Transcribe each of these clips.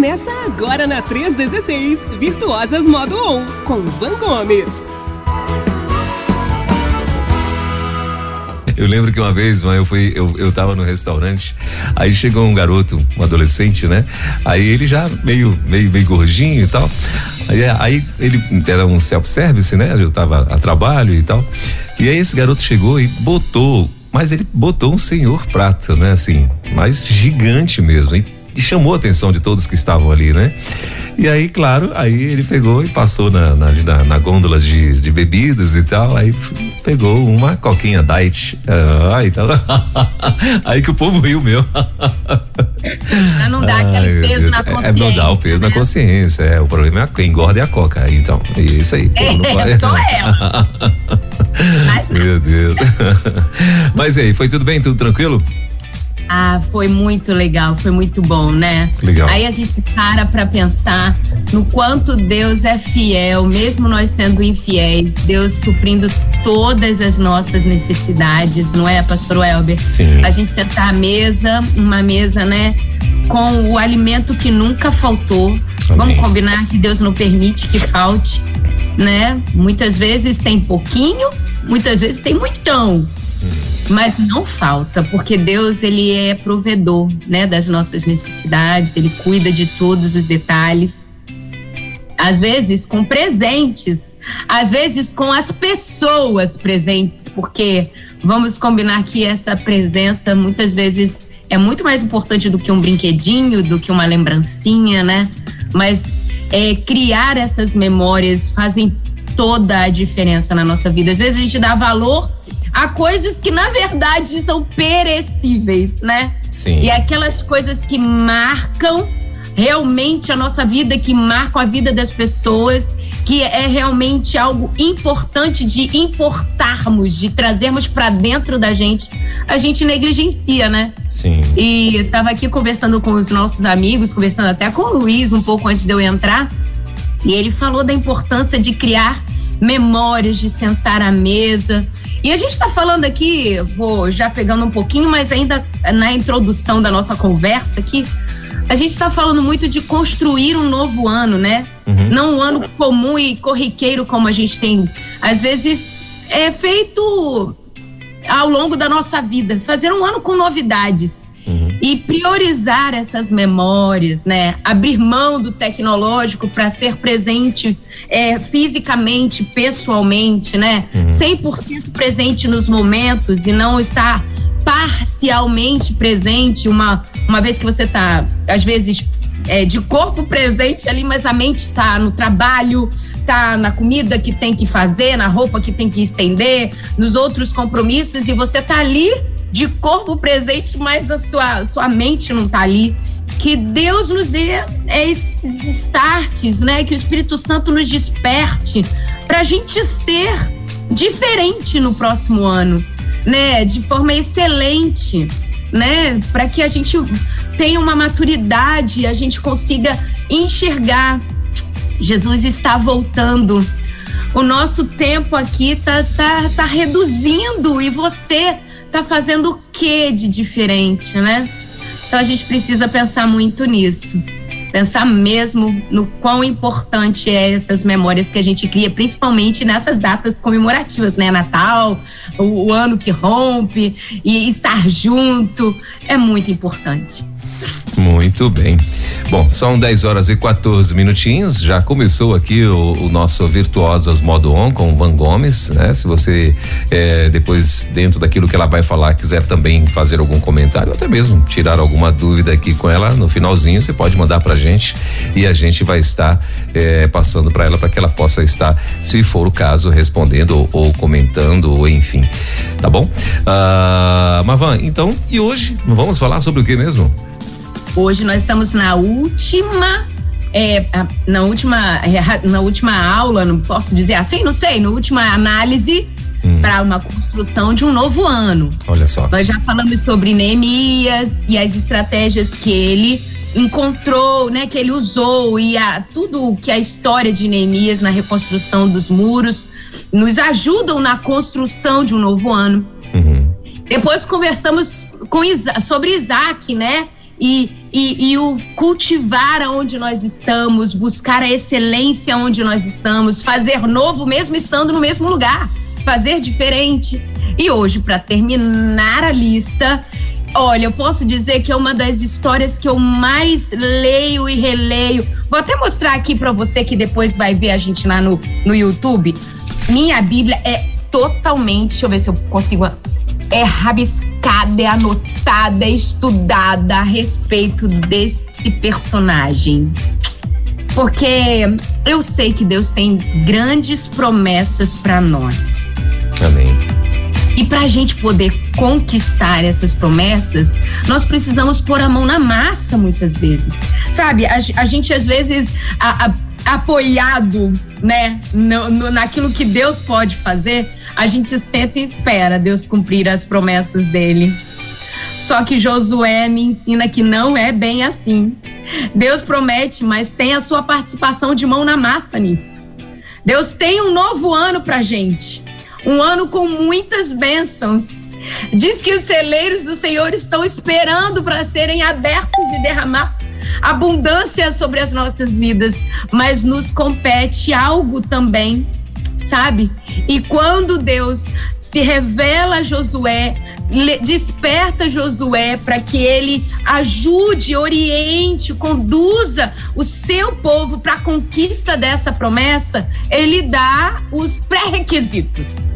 Começa agora na 316, Virtuosas Modo On, com Van Gomes. Eu lembro que uma vez, eu fui, eu, eu tava no restaurante, aí chegou um garoto, um adolescente, né? Aí ele já meio, meio, meio gordinho e tal. Aí, aí ele era um self-service, né? Eu tava a trabalho e tal. E aí esse garoto chegou e botou, mas ele botou um senhor prato, né? Assim, mais gigante mesmo. E, e chamou a atenção de todos que estavam ali, né? E aí, claro, aí ele pegou e passou na, na, na, na gôndola de, de, bebidas e tal. Aí pegou uma coquinha diet. Ah, e tal. aí que o povo riu meu. Pra não dar aquele peso na consciência. É, não dá o peso né? na consciência. É, o problema é quem engorda é a coca. Então, é isso aí. É, pode... sou ela. Meu Deus. Mas e aí, foi tudo bem? Tudo tranquilo? Ah, foi muito legal, foi muito bom, né? Legal. Aí a gente para para pensar no quanto Deus é fiel, mesmo nós sendo infiéis, Deus suprindo todas as nossas necessidades, não é, pastor Welber? Sim. A gente sentar à mesa, uma mesa, né, com o alimento que nunca faltou. Amém. Vamos combinar que Deus não permite que falte, né? Muitas vezes tem pouquinho, muitas vezes tem muitão. Mas não falta, porque Deus ele é provedor, né, das nossas necessidades, ele cuida de todos os detalhes. Às vezes com presentes, às vezes com as pessoas presentes, porque vamos combinar que essa presença muitas vezes é muito mais importante do que um brinquedinho, do que uma lembrancinha, né? Mas é, criar essas memórias fazem toda a diferença na nossa vida. Às vezes a gente dá valor a coisas que na verdade são perecíveis, né? Sim. E aquelas coisas que marcam realmente a nossa vida, que marcam a vida das pessoas, que é realmente algo importante de importarmos, de trazermos para dentro da gente, a gente negligencia, né? Sim. E estava aqui conversando com os nossos amigos, conversando até com o Luiz um pouco antes de eu entrar, e ele falou da importância de criar memórias, de sentar à mesa, e a gente está falando aqui, vou já pegando um pouquinho, mas ainda na introdução da nossa conversa aqui, a gente está falando muito de construir um novo ano, né? Uhum. Não um ano comum e corriqueiro como a gente tem. Às vezes é feito ao longo da nossa vida. Fazer um ano com novidades. E priorizar essas memórias, né? Abrir mão do tecnológico para ser presente é, fisicamente, pessoalmente, né? Uhum. 100% presente nos momentos e não estar parcialmente presente, uma, uma vez que você está, às vezes, é, de corpo presente ali, mas a mente está no trabalho, está na comida que tem que fazer, na roupa que tem que estender, nos outros compromissos, e você está ali de corpo presente, mas a sua, sua mente não está ali. Que Deus nos dê esses starts, né? Que o Espírito Santo nos desperte para a gente ser diferente no próximo ano, né? De forma excelente, né? Para que a gente tenha uma maturidade, a gente consiga enxergar. Jesus está voltando. O nosso tempo aqui tá, tá, tá reduzindo e você tá fazendo o que de diferente, né? Então a gente precisa pensar muito nisso. Pensar mesmo no quão importante é essas memórias que a gente cria, principalmente nessas datas comemorativas, né? Natal, o, o ano que rompe e estar junto é muito importante. Muito bem. Bom, são 10 horas e 14 minutinhos. Já começou aqui o, o nosso Virtuosas Modo On com o Van Gomes, né? Se você é, depois, dentro daquilo que ela vai falar, quiser também fazer algum comentário, até mesmo tirar alguma dúvida aqui com ela no finalzinho, você pode mandar pra gente e a gente vai estar é, passando para ela para que ela possa estar, se for o caso, respondendo ou, ou comentando, ou enfim. Tá bom? Ah, Mavan, então, e hoje vamos falar sobre o que mesmo? Hoje nós estamos na última é, na última na última aula, não posso dizer assim, não sei, na última análise hum. para uma construção de um novo ano. Olha só. Nós já falamos sobre Neemias e as estratégias que ele encontrou, né, que ele usou e a, tudo que a história de Neemias na reconstrução dos muros nos ajudam na construção de um novo ano. Uhum. Depois conversamos com Isa, sobre Isaac, né? E, e, e, o cultivar aonde nós estamos, buscar a excelência onde nós estamos, fazer novo mesmo estando no mesmo lugar, fazer diferente. E hoje, para terminar a lista, olha, eu posso dizer que é uma das histórias que eu mais leio e releio. Vou até mostrar aqui para você que depois vai ver a gente lá no, no YouTube. Minha Bíblia é totalmente, deixa eu ver se eu consigo é rabiscada, é anotada, é estudada a respeito desse personagem. Porque eu sei que Deus tem grandes promessas para nós. Amém. E para a gente poder conquistar essas promessas, nós precisamos pôr a mão na massa muitas vezes. Sabe, a, a gente às vezes a, a, apoiado, né, no, no, naquilo que Deus pode fazer, a gente senta e espera Deus cumprir as promessas dele. Só que Josué me ensina que não é bem assim. Deus promete, mas tem a sua participação de mão na massa nisso. Deus tem um novo ano pra gente. Um ano com muitas bênçãos. Diz que os celeiros do Senhor estão esperando para serem abertos e derramados abundância sobre as nossas vidas, mas nos compete algo também, sabe? E quando Deus se revela a Josué, desperta Josué para que ele ajude, oriente, conduza o seu povo para a conquista dessa promessa, ele dá os pré-requisitos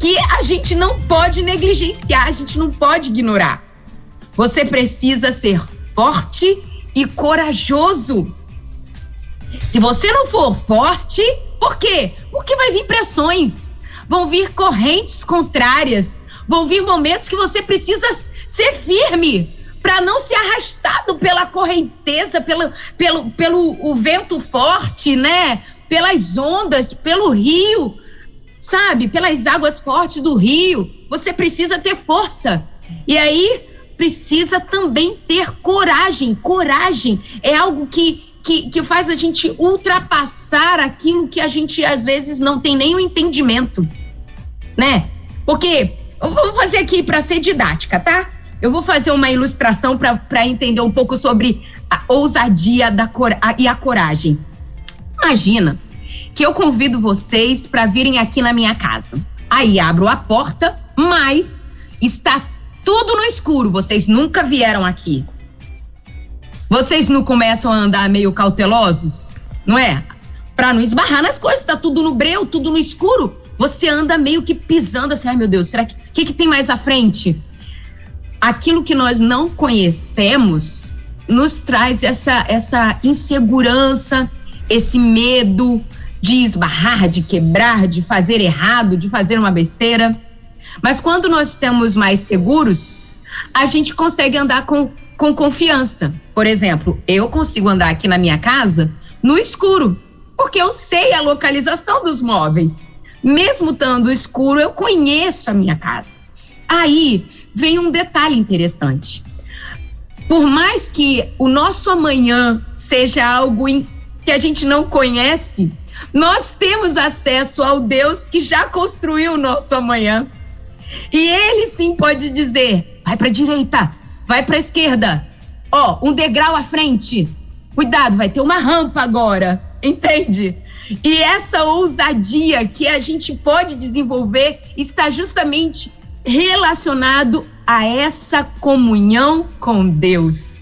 que a gente não pode negligenciar, a gente não pode ignorar. Você precisa ser forte e corajoso. Se você não for forte, por quê? Porque vai vir pressões, vão vir correntes contrárias, vão vir momentos que você precisa ser firme para não ser arrastado pela correnteza, pelo, pelo, pelo o vento forte, né? Pelas ondas, pelo rio, sabe? Pelas águas fortes do rio. Você precisa ter força. E aí, precisa também ter coragem. Coragem é algo que, que, que faz a gente ultrapassar aquilo que a gente às vezes não tem nem o entendimento, né? Porque eu vou fazer aqui para ser didática, tá? Eu vou fazer uma ilustração para entender um pouco sobre a ousadia da cor, a, e a coragem. Imagina que eu convido vocês para virem aqui na minha casa. Aí abro a porta, mas está tudo no escuro. Vocês nunca vieram aqui. Vocês não começam a andar meio cautelosos, não é? Para não esbarrar nas coisas, tá tudo no breu, tudo no escuro. Você anda meio que pisando assim, ai meu Deus, será que que, que tem mais à frente? Aquilo que nós não conhecemos nos traz essa essa insegurança, esse medo de esbarrar, de quebrar, de fazer errado, de fazer uma besteira. Mas quando nós estamos mais seguros, a gente consegue andar com, com confiança. Por exemplo, eu consigo andar aqui na minha casa no escuro, porque eu sei a localização dos móveis. Mesmo estando escuro, eu conheço a minha casa. Aí vem um detalhe interessante. Por mais que o nosso amanhã seja algo que a gente não conhece, nós temos acesso ao Deus que já construiu o nosso amanhã. E ele sim pode dizer: vai para a direita, vai para a esquerda. Ó, um degrau à frente. Cuidado, vai ter uma rampa agora. Entende? E essa ousadia que a gente pode desenvolver está justamente relacionado a essa comunhão com Deus.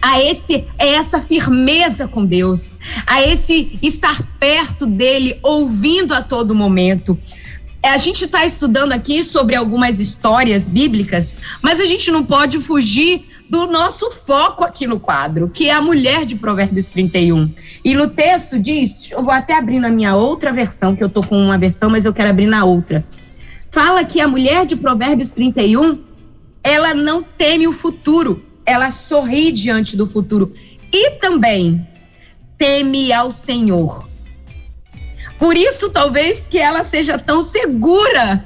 A esse a essa firmeza com Deus, a esse estar perto dele, ouvindo a todo momento. É, a gente está estudando aqui sobre algumas histórias bíblicas, mas a gente não pode fugir do nosso foco aqui no quadro, que é a mulher de Provérbios 31. E no texto diz, eu vou até abrir na minha outra versão, que eu tô com uma versão, mas eu quero abrir na outra. Fala que a mulher de Provérbios 31, ela não teme o futuro, ela sorri diante do futuro. E também teme ao Senhor. Por isso, talvez, que ela seja tão segura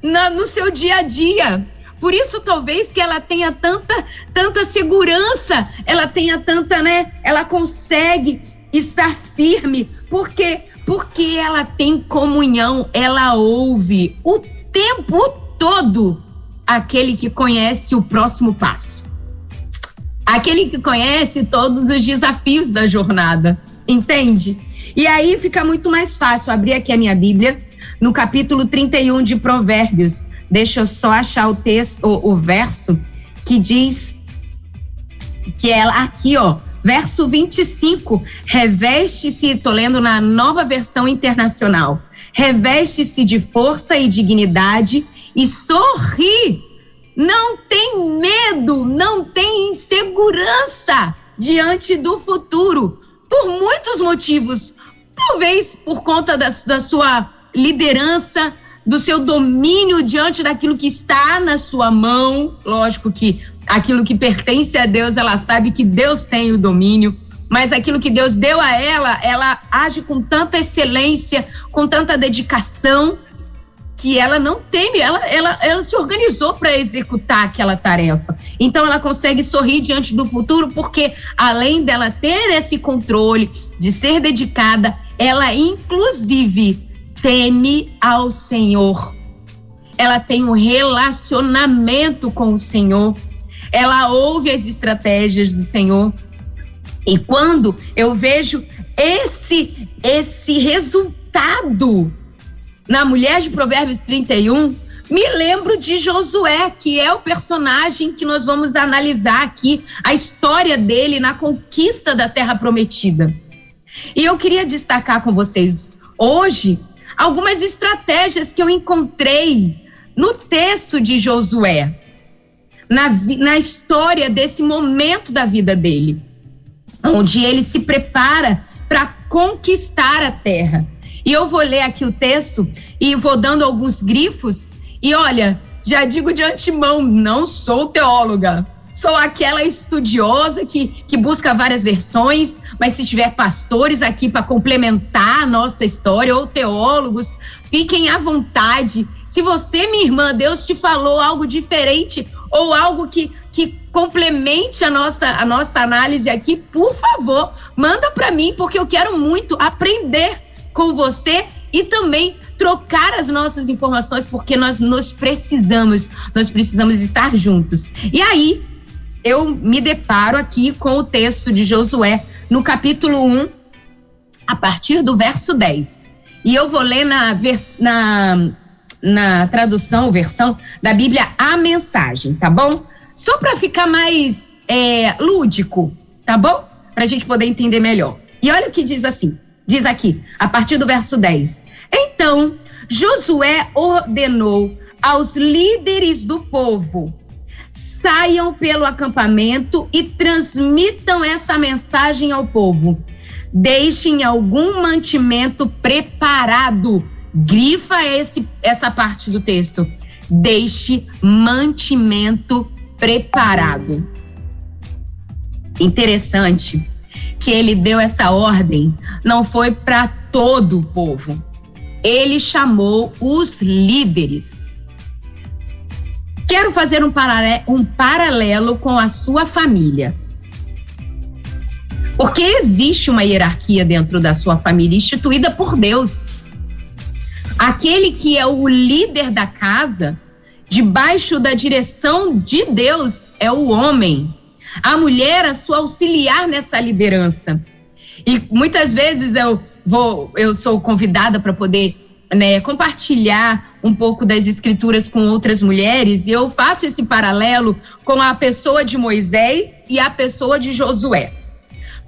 na, no seu dia a dia. Por isso, talvez, que ela tenha tanta, tanta segurança, ela tenha tanta, né? Ela consegue estar firme. Por quê? Porque ela tem comunhão, ela ouve o tempo todo aquele que conhece o próximo passo. Aquele que conhece todos os desafios da jornada, entende? E aí fica muito mais fácil abrir aqui a minha Bíblia, no capítulo 31 de Provérbios. Deixa eu só achar o texto, o, o verso que diz que ela é aqui, ó, verso 25, reveste-se, tô lendo na nova versão internacional. Reveste-se de força e dignidade e sorri não tem medo, não tem insegurança diante do futuro, por muitos motivos. Talvez por conta da, da sua liderança, do seu domínio diante daquilo que está na sua mão. Lógico que aquilo que pertence a Deus, ela sabe que Deus tem o domínio mas aquilo que Deus deu a ela, ela age com tanta excelência, com tanta dedicação, que ela não teme, ela, ela, ela se organizou para executar aquela tarefa. Então ela consegue sorrir diante do futuro, porque além dela ter esse controle, de ser dedicada, ela inclusive teme ao Senhor. Ela tem um relacionamento com o Senhor. Ela ouve as estratégias do Senhor. E quando eu vejo esse esse resultado na mulher de Provérbios 31, me lembro de Josué, que é o personagem que nós vamos analisar aqui, a história dele na conquista da terra prometida. E eu queria destacar com vocês hoje algumas estratégias que eu encontrei no texto de Josué, na, na história desse momento da vida dele, onde ele se prepara para conquistar a terra. E eu vou ler aqui o texto e vou dando alguns grifos. E olha, já digo de antemão, não sou teóloga. Sou aquela estudiosa que, que busca várias versões, mas se tiver pastores aqui para complementar a nossa história ou teólogos, fiquem à vontade. Se você, minha irmã, Deus te falou algo diferente ou algo que, que complemente a nossa, a nossa análise aqui, por favor, manda para mim, porque eu quero muito aprender com você e também trocar as nossas informações, porque nós nos precisamos, nós precisamos estar juntos. E aí, eu me deparo aqui com o texto de Josué, no capítulo 1, a partir do verso 10. E eu vou ler na, na, na tradução, versão da Bíblia, a mensagem, tá bom? Só para ficar mais é, lúdico, tá bom? Para a gente poder entender melhor. E olha o que diz assim: Diz aqui, a partir do verso 10. Então, Josué ordenou aos líderes do povo: saiam pelo acampamento e transmitam essa mensagem ao povo. Deixem algum mantimento preparado. Grifa esse, essa parte do texto. Deixe mantimento preparado. Interessante que ele deu essa ordem não foi para todo o povo. Ele chamou os líderes. Quero fazer um paralelo, um paralelo com a sua família. Porque existe uma hierarquia dentro da sua família instituída por Deus. Aquele que é o líder da casa, debaixo da direção de Deus, é o homem a mulher a sua auxiliar nessa liderança. E muitas vezes eu vou, eu sou convidada para poder né, compartilhar um pouco das escrituras com outras mulheres, e eu faço esse paralelo com a pessoa de Moisés e a pessoa de Josué.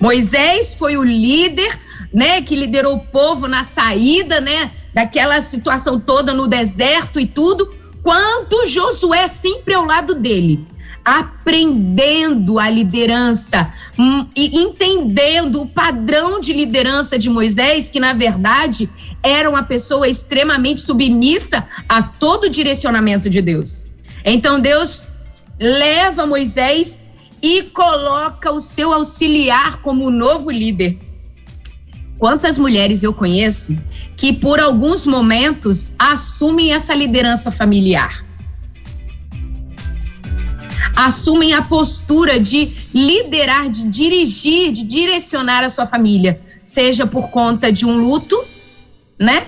Moisés foi o líder, né, que liderou o povo na saída, né, daquela situação toda no deserto e tudo, quanto Josué sempre ao lado dele aprendendo a liderança hum, e entendendo o padrão de liderança de Moisés, que na verdade era uma pessoa extremamente submissa a todo o direcionamento de Deus. Então Deus leva Moisés e coloca o seu auxiliar como novo líder. Quantas mulheres eu conheço que por alguns momentos assumem essa liderança familiar? Assumem a postura de liderar, de dirigir, de direcionar a sua família, seja por conta de um luto, né?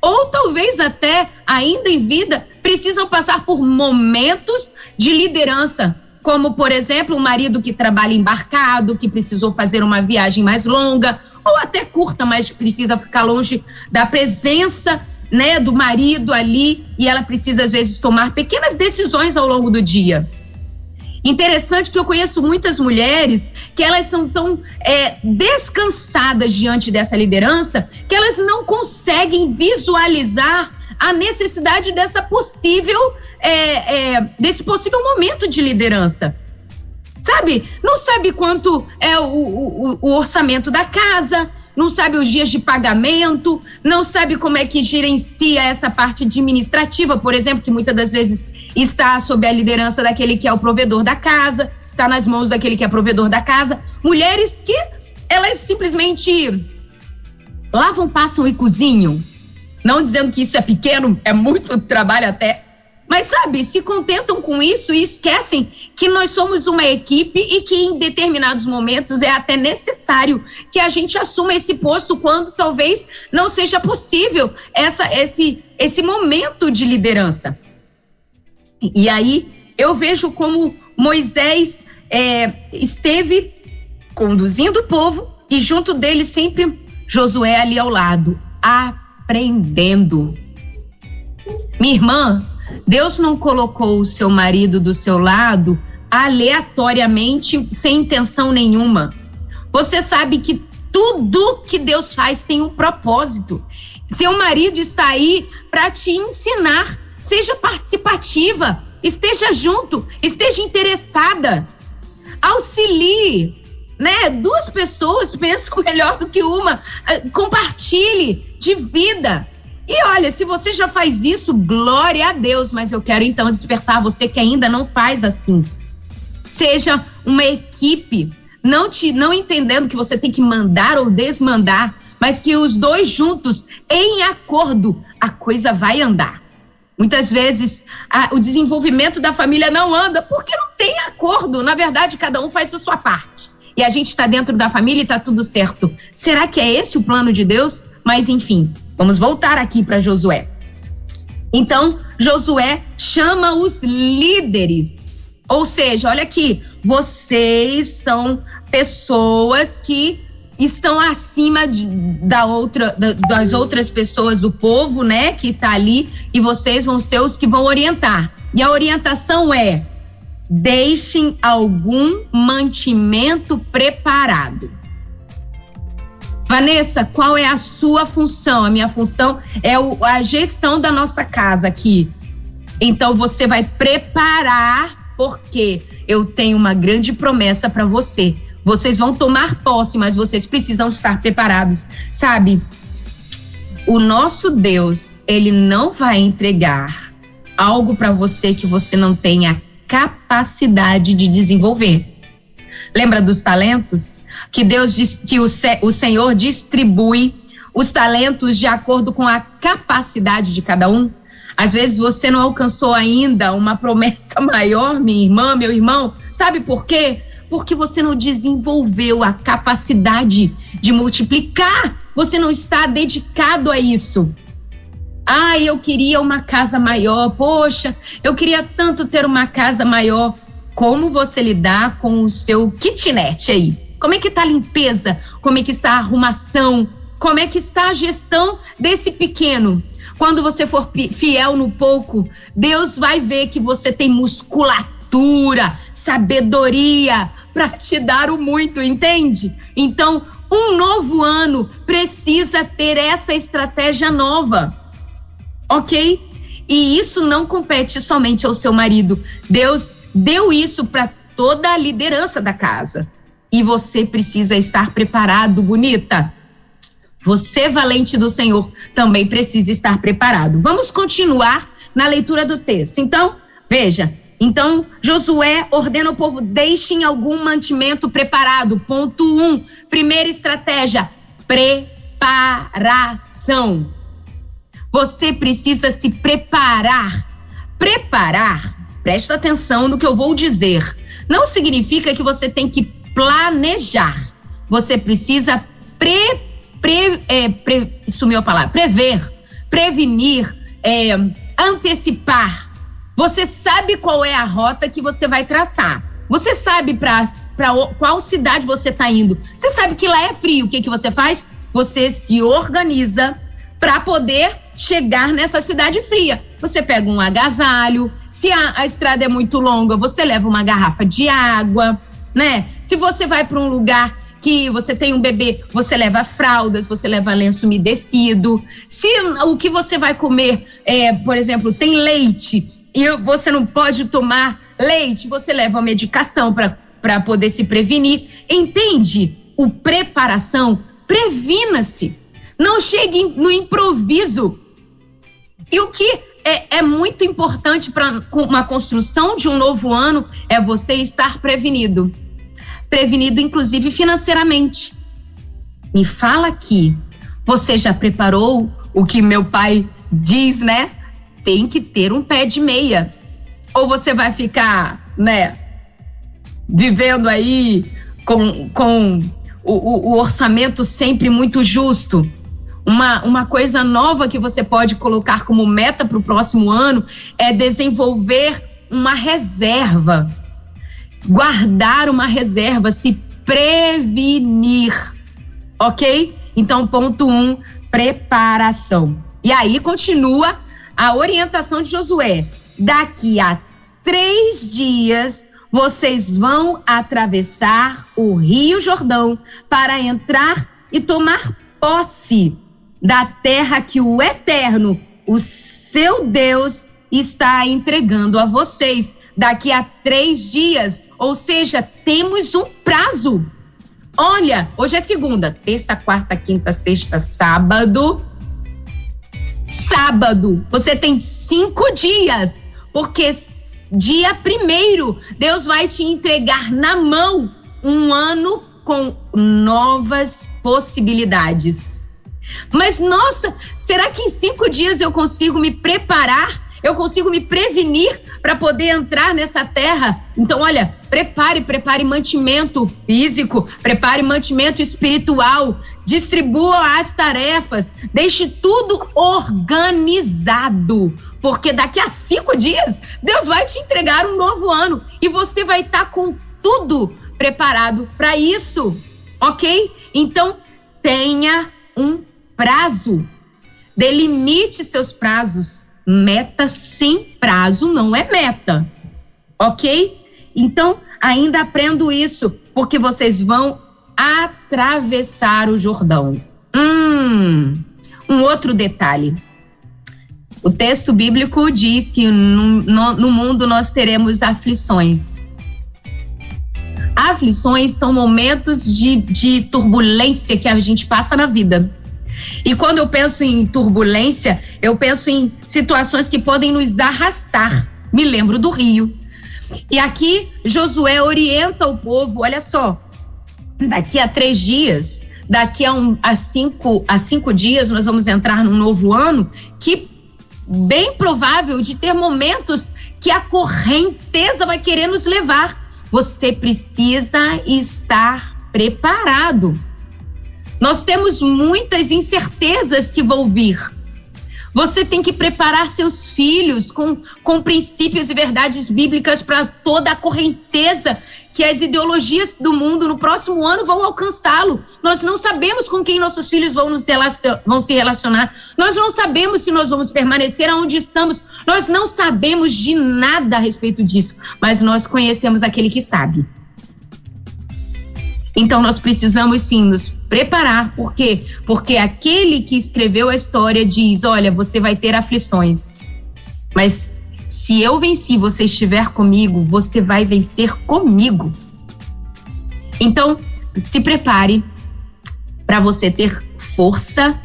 Ou talvez até ainda em vida precisam passar por momentos de liderança, como, por exemplo, um marido que trabalha embarcado, que precisou fazer uma viagem mais longa, ou até curta, mas precisa ficar longe da presença né, do marido ali, e ela precisa, às vezes, tomar pequenas decisões ao longo do dia. Interessante que eu conheço muitas mulheres que elas são tão é, descansadas diante dessa liderança que elas não conseguem visualizar a necessidade dessa possível é, é, desse possível momento de liderança. Sabe? Não sabe quanto é o, o, o orçamento da casa, não sabe os dias de pagamento, não sabe como é que gerencia essa parte administrativa, por exemplo, que muitas das vezes está sob a liderança daquele que é o provedor da casa, está nas mãos daquele que é provedor da casa. Mulheres que elas simplesmente lavam, passam e cozinham. Não dizendo que isso é pequeno, é muito trabalho até, mas, sabe, se contentam com isso e esquecem que nós somos uma equipe e que em determinados momentos é até necessário que a gente assuma esse posto quando talvez não seja possível essa, esse, esse momento de liderança. E aí eu vejo como Moisés é, esteve conduzindo o povo e junto dele sempre Josué ali ao lado, aprendendo. Minha irmã, Deus não colocou o seu marido do seu lado aleatoriamente, sem intenção nenhuma. Você sabe que tudo que Deus faz tem um propósito. Seu marido está aí para te ensinar. Seja participativa, esteja junto, esteja interessada. Auxilie, né? Duas pessoas pensam melhor do que uma. Ah, compartilhe, divida. E olha, se você já faz isso, glória a Deus, mas eu quero então despertar você que ainda não faz assim. Seja uma equipe, não te não entendendo que você tem que mandar ou desmandar, mas que os dois juntos, em acordo, a coisa vai andar. Muitas vezes a, o desenvolvimento da família não anda porque não tem acordo. Na verdade, cada um faz a sua parte. E a gente está dentro da família e está tudo certo. Será que é esse o plano de Deus? Mas enfim, Vamos voltar aqui para Josué. Então, Josué chama os líderes. Ou seja, olha aqui, vocês são pessoas que estão acima de, da outra, da, das outras pessoas do povo, né, que está ali, e vocês vão ser os que vão orientar. E a orientação é: deixem algum mantimento preparado. Vanessa, qual é a sua função? A minha função é o, a gestão da nossa casa aqui. Então você vai preparar, porque eu tenho uma grande promessa para você. Vocês vão tomar posse, mas vocês precisam estar preparados, sabe? O nosso Deus, ele não vai entregar algo para você que você não tenha capacidade de desenvolver. Lembra dos talentos? Que Deus diz que o, o Senhor distribui os talentos de acordo com a capacidade de cada um. Às vezes você não alcançou ainda uma promessa maior, minha irmã, meu irmão. Sabe por quê? Porque você não desenvolveu a capacidade de multiplicar. Você não está dedicado a isso. Ah, eu queria uma casa maior. Poxa, eu queria tanto ter uma casa maior como você lidar com o seu kitnet aí. Como é que está a limpeza? Como é que está a arrumação? Como é que está a gestão desse pequeno? Quando você for fiel no pouco, Deus vai ver que você tem musculatura, sabedoria para te dar o muito, entende? Então, um novo ano precisa ter essa estratégia nova. OK? E isso não compete somente ao seu marido. Deus deu isso para toda a liderança da casa. E você precisa estar preparado, bonita. Você, valente do Senhor, também precisa estar preparado. Vamos continuar na leitura do texto. Então, veja. Então, Josué ordena o povo: deixem algum mantimento preparado. Ponto um. Primeira estratégia: preparação. Você precisa se preparar. Preparar Presta atenção no que eu vou dizer. Não significa que você tem que planejar. Você precisa pre, pre, é, pre sumiu a palavra, prever, prevenir, é, antecipar. Você sabe qual é a rota que você vai traçar. Você sabe para qual cidade você está indo. Você sabe que lá é frio. O que, que você faz? Você se organiza para poder chegar nessa cidade fria. Você pega um agasalho, se a, a estrada é muito longa, você leva uma garrafa de água, né? Se você vai para um lugar que você tem um bebê, você leva fraldas, você leva lenço umedecido. Se o que você vai comer, é, por exemplo, tem leite e você não pode tomar leite, você leva uma medicação para poder se prevenir. Entende? O preparação, previna-se. Não chegue no improviso. E o que é, é muito importante para uma construção de um novo ano é você estar prevenido. Prevenido, inclusive, financeiramente. Me fala aqui, você já preparou o que meu pai diz, né? Tem que ter um pé de meia. Ou você vai ficar, né, vivendo aí com, com o, o orçamento sempre muito justo? Uma, uma coisa nova que você pode colocar como meta para o próximo ano é desenvolver uma reserva. Guardar uma reserva, se prevenir. Ok? Então, ponto um, preparação. E aí continua a orientação de Josué. Daqui a três dias, vocês vão atravessar o Rio Jordão para entrar e tomar posse da terra que o Eterno, o seu Deus, está entregando a vocês daqui a três dias. Ou seja, temos um prazo. Olha, hoje é segunda, terça, quarta, quinta, sexta, sábado. Sábado, você tem cinco dias, porque dia primeiro Deus vai te entregar na mão um ano com novas possibilidades. Mas, nossa, será que em cinco dias eu consigo me preparar? Eu consigo me prevenir para poder entrar nessa terra? Então, olha, prepare, prepare mantimento físico, prepare mantimento espiritual, distribua as tarefas, deixe tudo organizado, porque daqui a cinco dias Deus vai te entregar um novo ano e você vai estar tá com tudo preparado para isso, ok? Então, tenha um prazo. Delimite seus prazos. Meta sem prazo não é meta. Ok? Então, ainda aprendo isso, porque vocês vão atravessar o Jordão. Hum, um outro detalhe. O texto bíblico diz que no, no, no mundo nós teremos aflições. Aflições são momentos de, de turbulência que a gente passa na vida. E quando eu penso em turbulência, eu penso em situações que podem nos arrastar. Me lembro do rio. E aqui Josué orienta o povo: olha só, daqui a três dias, daqui a, um, a, cinco, a cinco dias, nós vamos entrar num novo ano que bem provável de ter momentos que a correnteza vai querer nos levar. Você precisa estar preparado. Nós temos muitas incertezas que vão vir. Você tem que preparar seus filhos com, com princípios e verdades bíblicas para toda a correnteza que as ideologias do mundo no próximo ano vão alcançá-lo. Nós não sabemos com quem nossos filhos vão, nos vão se relacionar. Nós não sabemos se nós vamos permanecer aonde estamos. Nós não sabemos de nada a respeito disso, mas nós conhecemos aquele que sabe. Então nós precisamos sim nos preparar, por quê? Porque aquele que escreveu a história diz: olha, você vai ter aflições, mas se eu venci, você estiver comigo, você vai vencer comigo. Então, se prepare para você ter força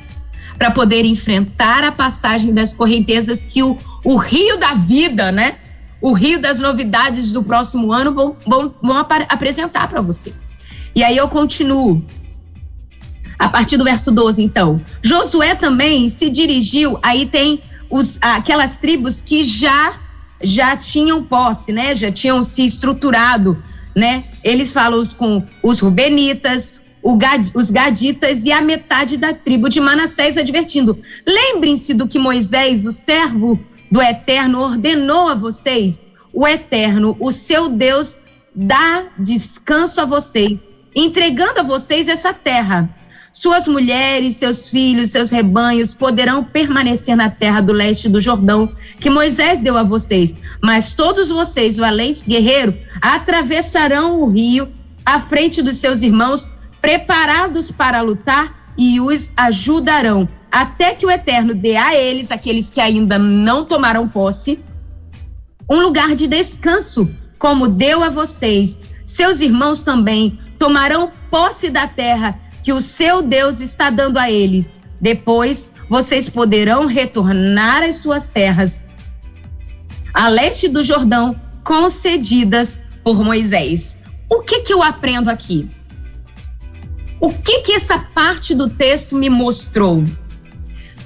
para poder enfrentar a passagem das correntezas que o, o rio da vida, né? O rio das novidades do próximo ano vão, vão, vão ap apresentar para você. E aí eu continuo. A partir do verso 12, então. Josué também se dirigiu, aí tem os, aquelas tribos que já já tinham posse, né? Já tinham se estruturado, né? Eles falam com os rubenitas, Gad, os gaditas e a metade da tribo de Manassés, advertindo: lembrem-se do que Moisés, o servo do Eterno, ordenou a vocês. O Eterno, o seu Deus, dá descanso a vocês, entregando a vocês essa terra. Suas mulheres, seus filhos, seus rebanhos poderão permanecer na terra do leste do Jordão, que Moisés deu a vocês. Mas todos vocês, valentes guerreiros, atravessarão o rio à frente dos seus irmãos, preparados para lutar e os ajudarão, até que o Eterno dê a eles, aqueles que ainda não tomaram posse, um lugar de descanso, como deu a vocês. Seus irmãos também tomarão posse da terra que o seu Deus está dando a eles. Depois, vocês poderão retornar às suas terras, a leste do Jordão, concedidas por Moisés. O que que eu aprendo aqui? O que que essa parte do texto me mostrou?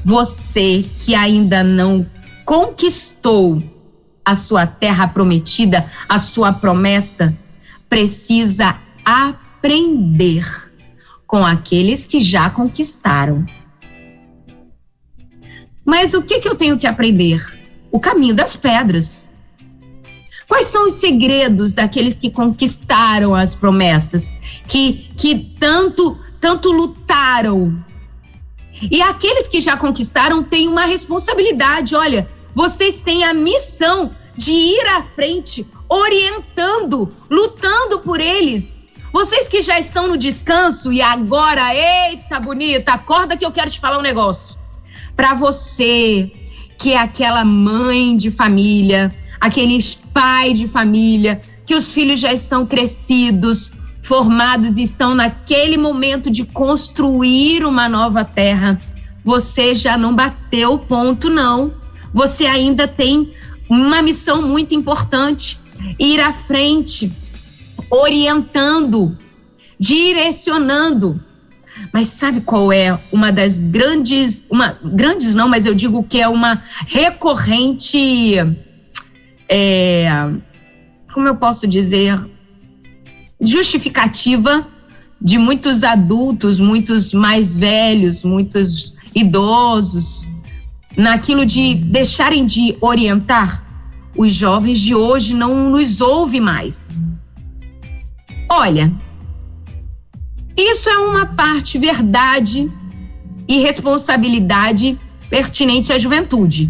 Você que ainda não conquistou a sua terra prometida, a sua promessa, precisa aprender com aqueles que já conquistaram. Mas o que, que eu tenho que aprender? O caminho das pedras. Quais são os segredos daqueles que conquistaram as promessas, que, que tanto, tanto lutaram? E aqueles que já conquistaram têm uma responsabilidade. Olha, vocês têm a missão de ir à frente, orientando, lutando por eles. Vocês que já estão no descanso e agora, eita bonita, acorda que eu quero te falar um negócio. Para você que é aquela mãe de família, aqueles pai de família, que os filhos já estão crescidos, formados e estão naquele momento de construir uma nova terra. Você já não bateu o ponto, não. Você ainda tem uma missão muito importante: ir à frente, orientando, direcionando. Mas sabe qual é uma das grandes, uma grandes não, mas eu digo que é uma recorrente, é, como eu posso dizer, justificativa de muitos adultos, muitos mais velhos, muitos idosos, naquilo de deixarem de orientar os jovens de hoje não nos ouvem mais. Olha, isso é uma parte verdade e responsabilidade pertinente à juventude.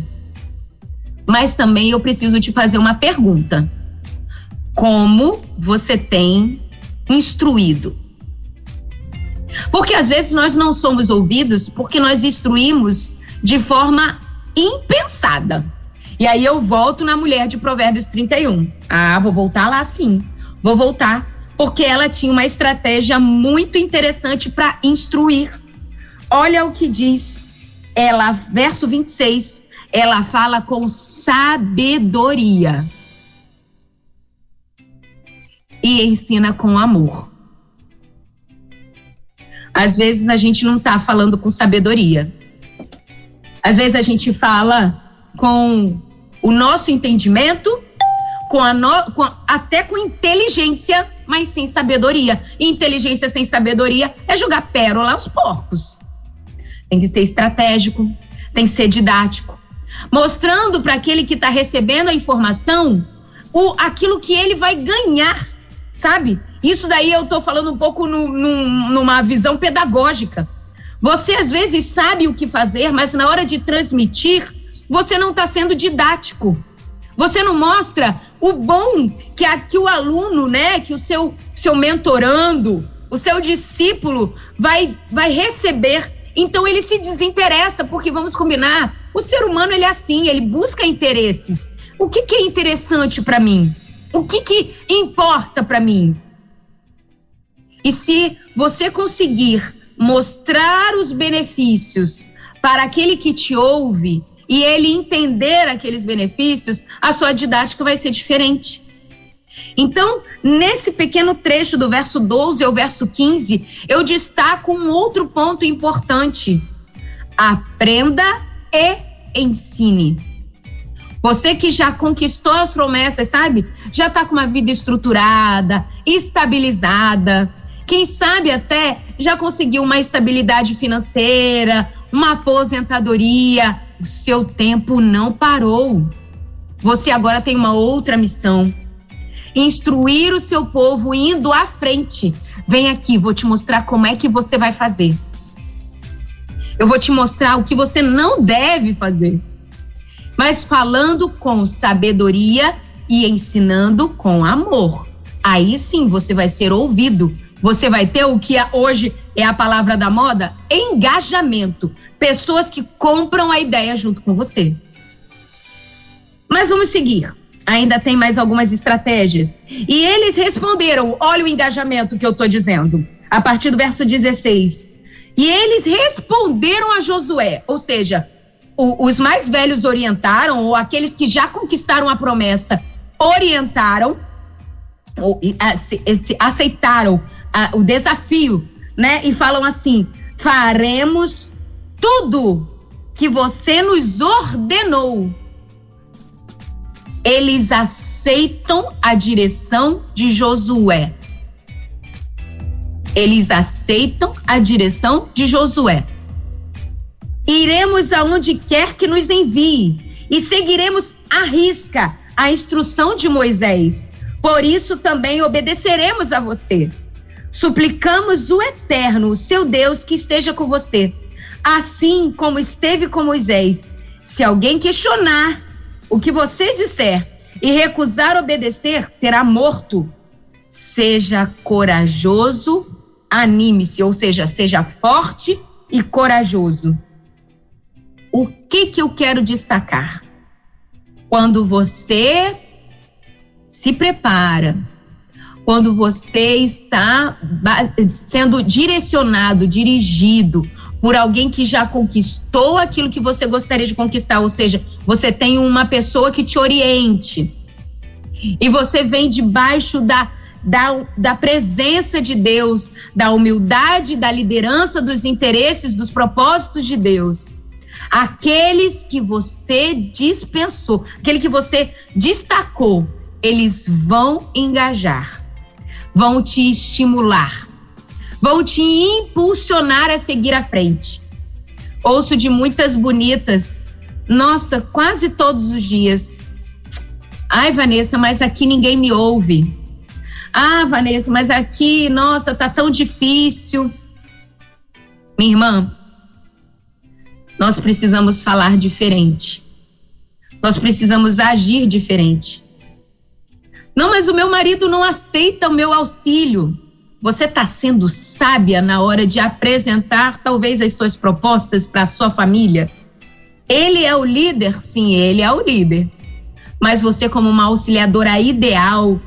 Mas também eu preciso te fazer uma pergunta. Como você tem instruído? Porque às vezes nós não somos ouvidos porque nós instruímos de forma impensada. E aí eu volto na mulher de Provérbios 31. Ah, vou voltar lá sim. Vou voltar porque ela tinha uma estratégia muito interessante para instruir. Olha o que diz ela, verso 26. Ela fala com sabedoria e ensina com amor. Às vezes a gente não está falando com sabedoria. Às vezes a gente fala com o nosso entendimento, com a no, com, até com inteligência, mas sem sabedoria. Inteligência sem sabedoria é jogar pérola aos porcos. Tem que ser estratégico, tem que ser didático, mostrando para aquele que está recebendo a informação o, aquilo que ele vai ganhar, sabe? Isso daí eu estou falando um pouco no, no, numa visão pedagógica. Você às vezes sabe o que fazer, mas na hora de transmitir, você não está sendo didático. Você não mostra o bom que, a, que o aluno, né, que o seu, seu mentorando, o seu discípulo vai, vai receber. Então ele se desinteressa, porque vamos combinar, o ser humano ele é assim, ele busca interesses. O que, que é interessante para mim? O que, que importa para mim? E se você conseguir mostrar os benefícios para aquele que te ouve e ele entender aqueles benefícios, a sua didática vai ser diferente. Então, nesse pequeno trecho do verso 12 ao verso 15, eu destaco um outro ponto importante. Aprenda e ensine. Você que já conquistou as promessas, sabe? Já está com uma vida estruturada, estabilizada, quem sabe até já conseguiu uma estabilidade financeira, uma aposentadoria. O seu tempo não parou. Você agora tem uma outra missão. instruir o seu povo indo à frente. Vem aqui, vou te mostrar como é que você vai fazer. Eu vou te mostrar o que você não deve fazer. Mas falando com sabedoria e ensinando com amor. Aí sim você vai ser ouvido. Você vai ter o que hoje é a palavra da moda? Engajamento. Pessoas que compram a ideia junto com você. Mas vamos seguir. Ainda tem mais algumas estratégias. E eles responderam: olha o engajamento que eu estou dizendo, a partir do verso 16. E eles responderam a Josué, ou seja, o, os mais velhos orientaram, ou aqueles que já conquistaram a promessa, orientaram, ou, aceitaram a, o desafio, né? E falam assim: faremos tudo que você nos ordenou eles aceitam a direção de Josué. Eles aceitam a direção de Josué. Iremos aonde quer que nos envie e seguiremos à risca a instrução de Moisés. Por isso também obedeceremos a você. Suplicamos o Eterno, o seu Deus, que esteja com você, assim como esteve com Moisés. Se alguém questionar o que você disser e recusar obedecer, será morto. Seja corajoso, anime-se, ou seja, seja forte e corajoso. O que que eu quero destacar? Quando você se prepara, quando você está sendo direcionado, dirigido, por alguém que já conquistou aquilo que você gostaria de conquistar, ou seja, você tem uma pessoa que te oriente. E você vem debaixo da, da, da presença de Deus, da humildade, da liderança dos interesses, dos propósitos de Deus. Aqueles que você dispensou, aquele que você destacou, eles vão engajar, vão te estimular, vão te impulsionar a seguir à frente. Ouço de muitas bonitas, nossa, quase todos os dias. Ai, Vanessa, mas aqui ninguém me ouve. Ah, Vanessa, mas aqui, nossa, tá tão difícil. Minha irmã, nós precisamos falar diferente. Nós precisamos agir diferente. Não, mas o meu marido não aceita o meu auxílio. Você está sendo sábia na hora de apresentar talvez as suas propostas para a sua família? Ele é o líder? Sim, ele é o líder. Mas você, como uma auxiliadora ideal,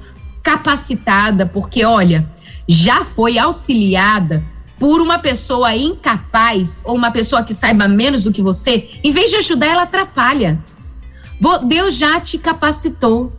capacitada, porque olha, já foi auxiliada por uma pessoa incapaz ou uma pessoa que saiba menos do que você, em vez de ajudar, ela atrapalha. Deus já te capacitou.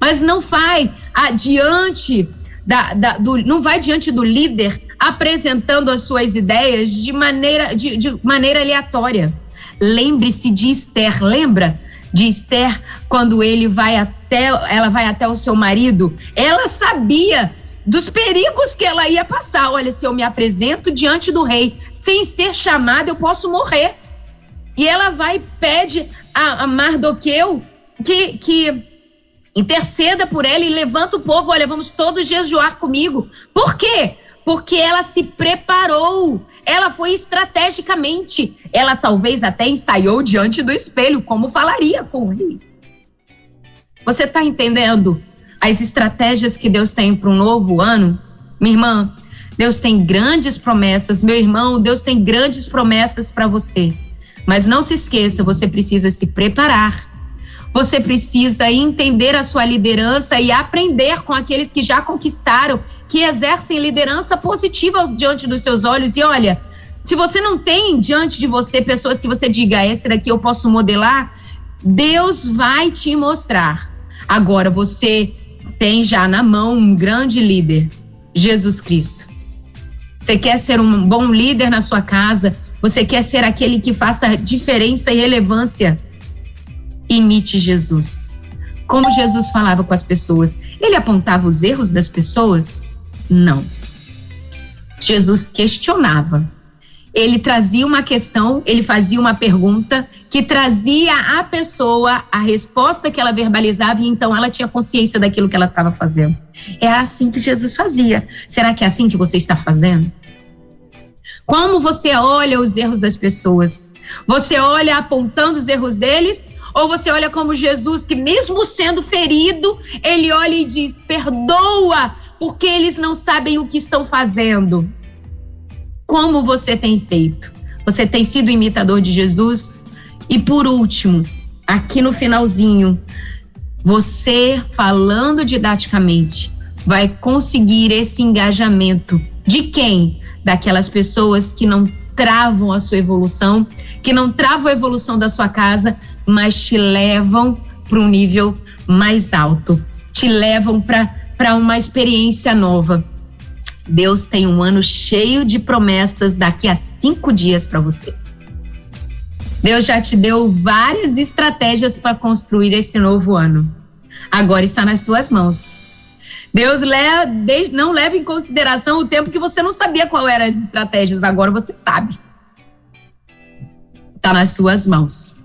Mas não vai adiante da, da, do, não vai diante do líder apresentando as suas ideias de maneira, de, de maneira aleatória. Lembre-se de Esther, lembra? De Esther, quando ele vai até, ela vai até o seu marido, ela sabia dos perigos que ela ia passar. Olha, se eu me apresento diante do rei sem ser chamada, eu posso morrer. E ela vai e pede a, a Mardoqueu que, que Interceda por ela e levanta o povo. Olha, vamos todos jejuar comigo. Por quê? Porque ela se preparou. Ela foi estrategicamente. Ela talvez até ensaiou diante do espelho como falaria com rei. Você está entendendo as estratégias que Deus tem para um novo ano? Minha irmã, Deus tem grandes promessas. Meu irmão, Deus tem grandes promessas para você. Mas não se esqueça, você precisa se preparar você precisa entender a sua liderança e aprender com aqueles que já conquistaram, que exercem liderança positiva diante dos seus olhos. E olha, se você não tem diante de você pessoas que você diga, esse daqui eu posso modelar, Deus vai te mostrar. Agora, você tem já na mão um grande líder, Jesus Cristo. Você quer ser um bom líder na sua casa? Você quer ser aquele que faça diferença e relevância imite Jesus. Como Jesus falava com as pessoas, ele apontava os erros das pessoas? Não. Jesus questionava. ele trazia uma questão, ele fazia uma pergunta que trazia à pessoa a resposta que ela verbalizava e então ela tinha consciência daquilo que ela estava fazendo. É assim que Jesus fazia. Será que é assim que você está fazendo? Como você olha os erros das pessoas? Você olha apontando os erros deles? Ou você olha como Jesus, que mesmo sendo ferido, ele olha e diz: perdoa, porque eles não sabem o que estão fazendo. Como você tem feito? Você tem sido imitador de Jesus? E por último, aqui no finalzinho, você falando didaticamente vai conseguir esse engajamento de quem? Daquelas pessoas que não travam a sua evolução, que não travam a evolução da sua casa, mas te levam para um nível mais alto, te levam para uma experiência nova. Deus tem um ano cheio de promessas daqui a cinco dias para você. Deus já te deu várias estratégias para construir esse novo ano. Agora está nas suas mãos. Deus não leva em consideração o tempo que você não sabia qual eram as estratégias, agora você sabe. Está nas suas mãos.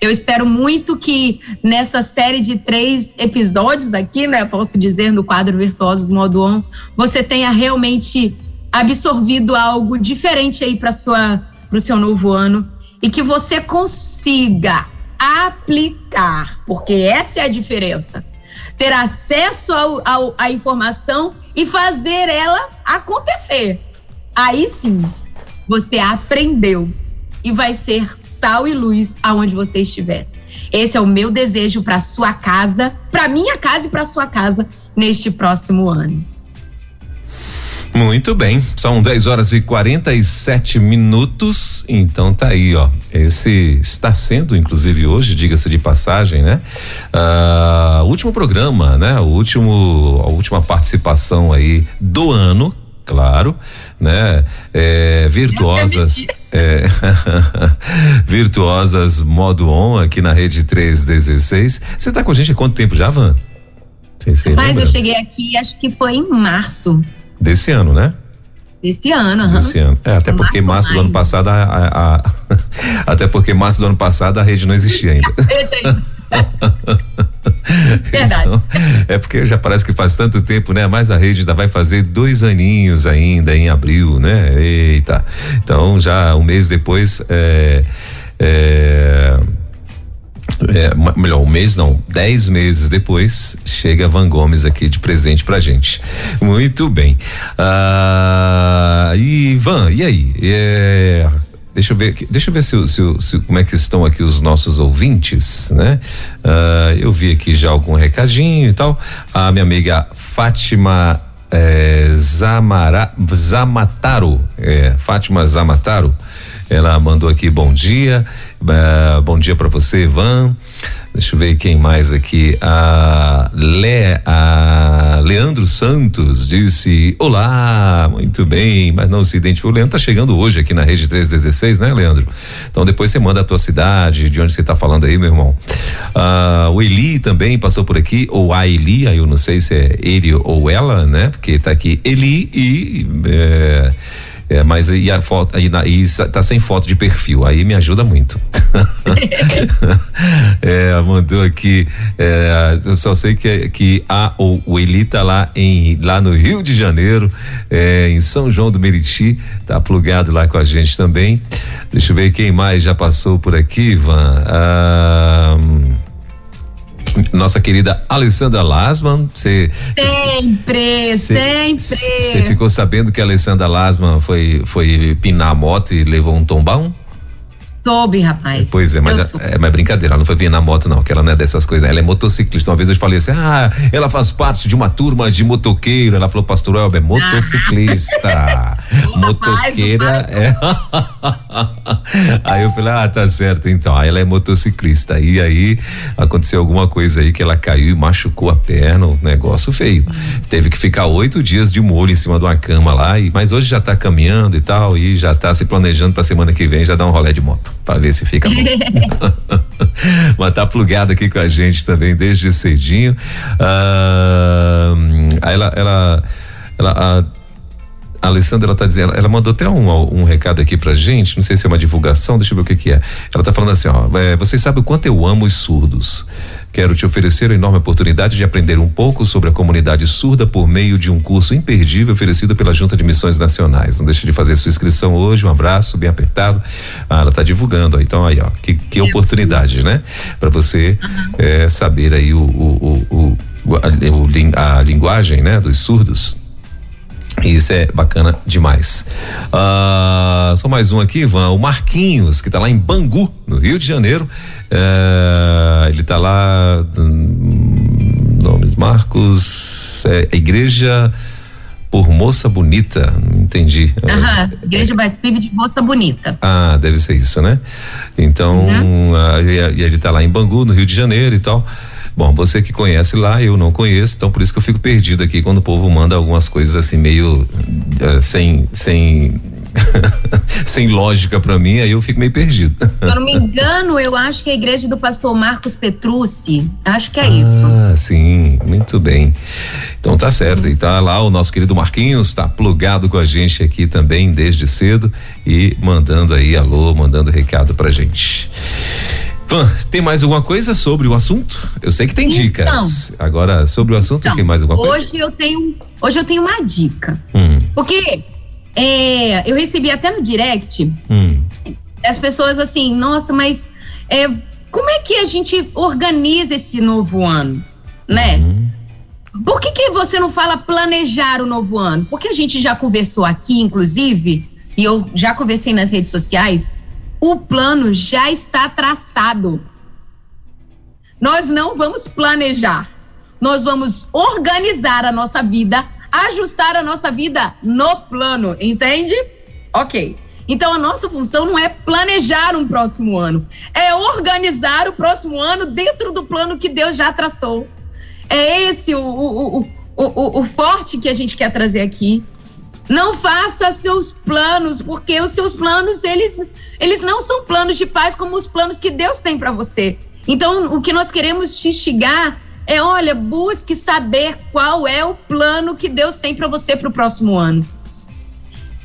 Eu espero muito que nessa série de três episódios aqui, né, posso dizer, no quadro Virtuosos Modo On, você tenha realmente absorvido algo diferente aí para o seu novo ano e que você consiga aplicar, porque essa é a diferença. Ter acesso à informação e fazer ela acontecer. Aí sim, você aprendeu e vai ser sal e luz aonde você estiver. Esse é o meu desejo para sua casa, para minha casa e para sua casa neste próximo ano. Muito bem, são 10 horas e 47 minutos. Então tá aí, ó. Esse está sendo, inclusive, hoje, diga-se de passagem, né? Uh, último programa, né? O último, a última participação aí do ano, claro, né? É, virtuosas. É, virtuosas modo on aqui na rede 316. Você está com a gente há quanto tempo já, Van? Mas eu cheguei aqui, acho que foi em março. Desse ano, né? Desse ano, uhum. Desse ano. É, até porque março, março do ano passado, a, a, a até porque março do ano passado a rede não existia ainda. Verdade. Então, é porque já parece que faz tanto tempo, né? Mas a rede ainda vai fazer dois aninhos ainda em abril, né? Eita. Então já um mês depois é, é é, melhor, um mês não, dez meses depois, chega Van Gomes aqui de presente pra gente. Muito bem. Ah, e Van, e aí? É, deixa eu ver, deixa eu ver se, se, se, como é que estão aqui os nossos ouvintes, né? Ah, eu vi aqui já algum recadinho e tal. A minha amiga Fátima é, Zamara, Zamataro, é, Fátima Zamataro, ela mandou aqui bom dia, uh, bom dia para você, Ivan. Deixa eu ver quem mais aqui. A, Le, a Leandro Santos disse: Olá, muito bem, mas não se identificou. O Leandro tá chegando hoje aqui na rede 316, né, Leandro? Então depois você manda a tua cidade, de onde você tá falando aí, meu irmão. Ah, o Eli também passou por aqui, ou a Eli, aí eu não sei se é ele ou ela, né? Porque tá aqui Eli e. É, é, mas e a foto, aí e tá sem foto de perfil, aí me ajuda muito. é, mandou aqui, é, eu só sei que, que a, o, o Eli tá lá em, lá no Rio de Janeiro, é, em São João do Meriti, tá plugado lá com a gente também. Deixa eu ver quem mais já passou por aqui, Ivan. Ah, nossa querida Alessandra Lasman. Você sempre, sempre. Você ficou sabendo que a Alessandra Lasman foi foi pinar a moto e levou um tombão? Soube, rapaz. Pois é, mas é, é, mas brincadeira, ela não foi vir na moto, não, que ela não é dessas coisas. Ela é motociclista. Uma vez eu falei assim: ah, ela faz parte de uma turma de motoqueiro. Ela falou, pastor Elber, é motociclista. Ah. Motoqueira é. aí eu falei, ah, tá certo, então. Aí ela é motociclista. E aí aconteceu alguma coisa aí que ela caiu e machucou a perna, um negócio feio. Teve que ficar oito dias de molho em cima de uma cama lá, e, mas hoje já tá caminhando e tal, e já tá se planejando pra semana que vem já dar um rolé de moto para ver se fica bom. Mas tá plugado aqui com a gente também desde cedinho. Ah, ela, ela, ela a Alessandra ela tá dizendo, ela mandou até um, um recado aqui pra gente, não sei se é uma divulgação, deixa eu ver o que que é. Ela tá falando assim, ó, é, vocês sabem o quanto eu amo os surdos. Quero te oferecer a enorme oportunidade de aprender um pouco sobre a comunidade surda por meio de um curso imperdível oferecido pela Junta de Missões Nacionais. Não deixe de fazer sua inscrição hoje, um abraço bem apertado. Ah, ela tá divulgando, ó, então aí, ó, que, que oportunidade, né? Para você uhum. é, saber aí o, o, o, o a, a linguagem, né, dos surdos. Isso é bacana demais. Uh, só mais um aqui, Ivan. O Marquinhos, que está lá em Bangu, no Rio de Janeiro. Uh, ele está lá. Hum, nomes Marcos. É, Igreja por Moça Bonita. Não entendi. Aham, Igreja Batismo de Moça Bonita. Ah, deve ser isso, né? Então, uhum. uh, e, e ele está lá em Bangu, no Rio de Janeiro e tal. Bom, você que conhece lá, eu não conheço, então por isso que eu fico perdido aqui quando o povo manda algumas coisas assim meio uh, sem sem sem lógica para mim, aí eu fico meio perdido. Se eu não me engano, eu acho que é a igreja do pastor Marcos Petrucci. Acho que é ah, isso. Ah, sim, muito bem. Então tá certo. E tá lá o nosso querido Marquinhos, tá plugado com a gente aqui também desde cedo e mandando aí alô, mandando recado pra gente. Van, tem mais alguma coisa sobre o assunto? Eu sei que tem então, dicas. Agora, sobre o assunto, então, tem mais alguma coisa? Hoje eu tenho, hoje eu tenho uma dica. Hum. Porque é, eu recebi até no direct hum. as pessoas assim, nossa, mas é, como é que a gente organiza esse novo ano, né? Hum. Por que, que você não fala planejar o novo ano? Porque a gente já conversou aqui, inclusive, e eu já conversei nas redes sociais o plano já está traçado. Nós não vamos planejar. Nós vamos organizar a nossa vida, ajustar a nossa vida no plano, entende? Ok. Então a nossa função não é planejar um próximo ano, é organizar o próximo ano dentro do plano que Deus já traçou. É esse o, o, o, o, o forte que a gente quer trazer aqui. Não faça seus planos, porque os seus planos, eles, eles não são planos de paz como os planos que Deus tem para você. Então, o que nós queremos te instigar é, olha, busque saber qual é o plano que Deus tem para você para o próximo ano.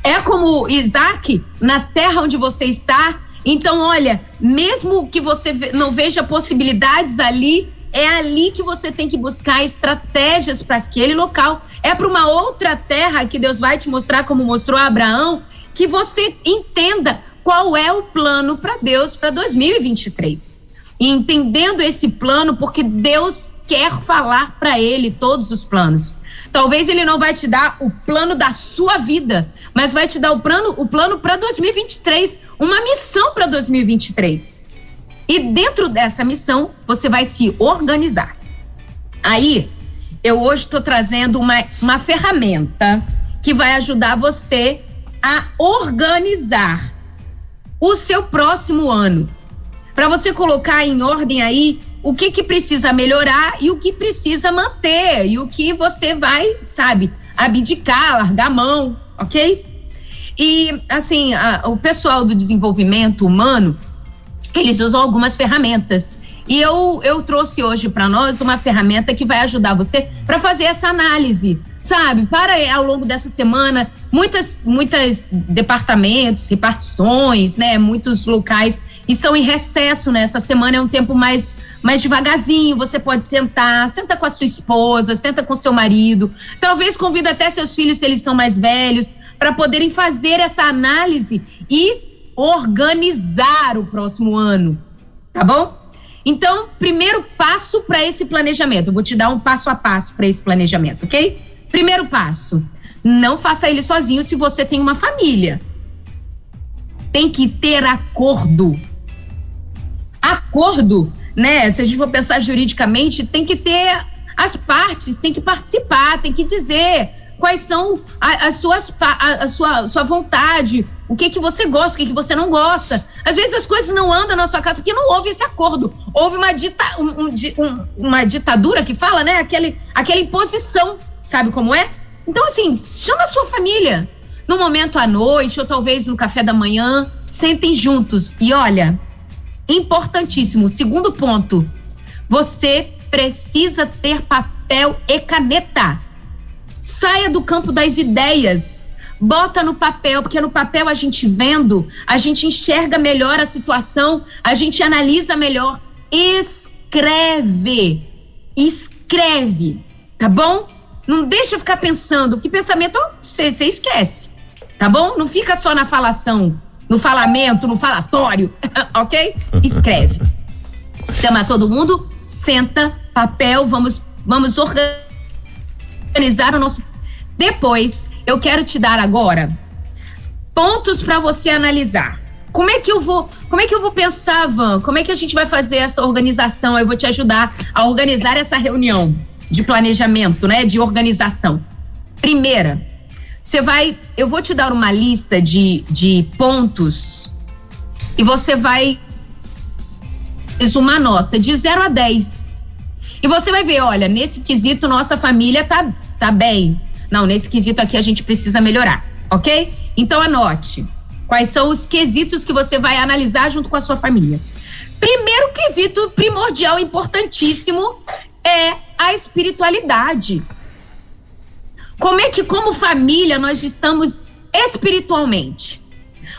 É como Isaac, na terra onde você está. Então, olha, mesmo que você não veja possibilidades ali, é ali que você tem que buscar estratégias para aquele local. É para uma outra terra que Deus vai te mostrar, como mostrou a Abraão, que você entenda qual é o plano para Deus para 2023. E entendendo esse plano, porque Deus quer falar para ele todos os planos. Talvez ele não vai te dar o plano da sua vida, mas vai te dar o plano, o plano para 2023, uma missão para 2023. E dentro dessa missão, você vai se organizar. Aí, eu hoje estou trazendo uma, uma ferramenta que vai ajudar você a organizar o seu próximo ano. Para você colocar em ordem aí o que, que precisa melhorar e o que precisa manter, e o que você vai, sabe, abdicar, largar a mão, ok? E, assim, a, o pessoal do desenvolvimento humano eles usam algumas ferramentas. E eu, eu trouxe hoje para nós uma ferramenta que vai ajudar você para fazer essa análise, sabe? Para ao longo dessa semana, muitas, muitas departamentos, repartições, né? Muitos locais estão em recesso né? semana é um tempo mais mais devagarzinho, você pode sentar, senta com a sua esposa, senta com seu marido, talvez convida até seus filhos se eles são mais velhos, para poderem fazer essa análise e organizar o próximo ano, tá bom? Então, primeiro passo para esse planejamento. Vou te dar um passo a passo para esse planejamento, ok? Primeiro passo: não faça ele sozinho se você tem uma família. Tem que ter acordo. Acordo, né? Se a gente for pensar juridicamente, tem que ter as partes, tem que participar, tem que dizer quais são as suas a, a sua, sua vontade, o que que você gosta, o que que você não gosta. Às vezes as coisas não andam na sua casa porque não houve esse acordo. Houve uma, dita, um, um, uma ditadura que fala, né? Aquele, aquela imposição, sabe como é? Então, assim, chama a sua família. No momento à noite, ou talvez no café da manhã, sentem juntos. E olha, importantíssimo, segundo ponto, você precisa ter papel e caneta. Saia do campo das ideias bota no papel, porque no papel a gente vendo, a gente enxerga melhor a situação, a gente analisa melhor. Escreve. Escreve, tá bom? Não deixa ficar pensando, que pensamento você, você esquece, tá bom? Não fica só na falação, no falamento, no falatório, ok? Escreve. Chama todo mundo, senta, papel, vamos, vamos organizar o nosso. Depois, eu quero te dar agora pontos para você analisar. Como é que eu vou, como é que eu vou pensar, Van? Como é que a gente vai fazer essa organização? Eu vou te ajudar a organizar essa reunião de planejamento, né, de organização. Primeira, você vai, eu vou te dar uma lista de, de pontos e você vai uma nota de 0 a 10. E você vai ver, olha, nesse quesito nossa família tá, tá bem. Não, nesse quesito aqui a gente precisa melhorar, ok? Então anote quais são os quesitos que você vai analisar junto com a sua família. Primeiro quesito primordial, importantíssimo, é a espiritualidade. Como é que, como família, nós estamos espiritualmente?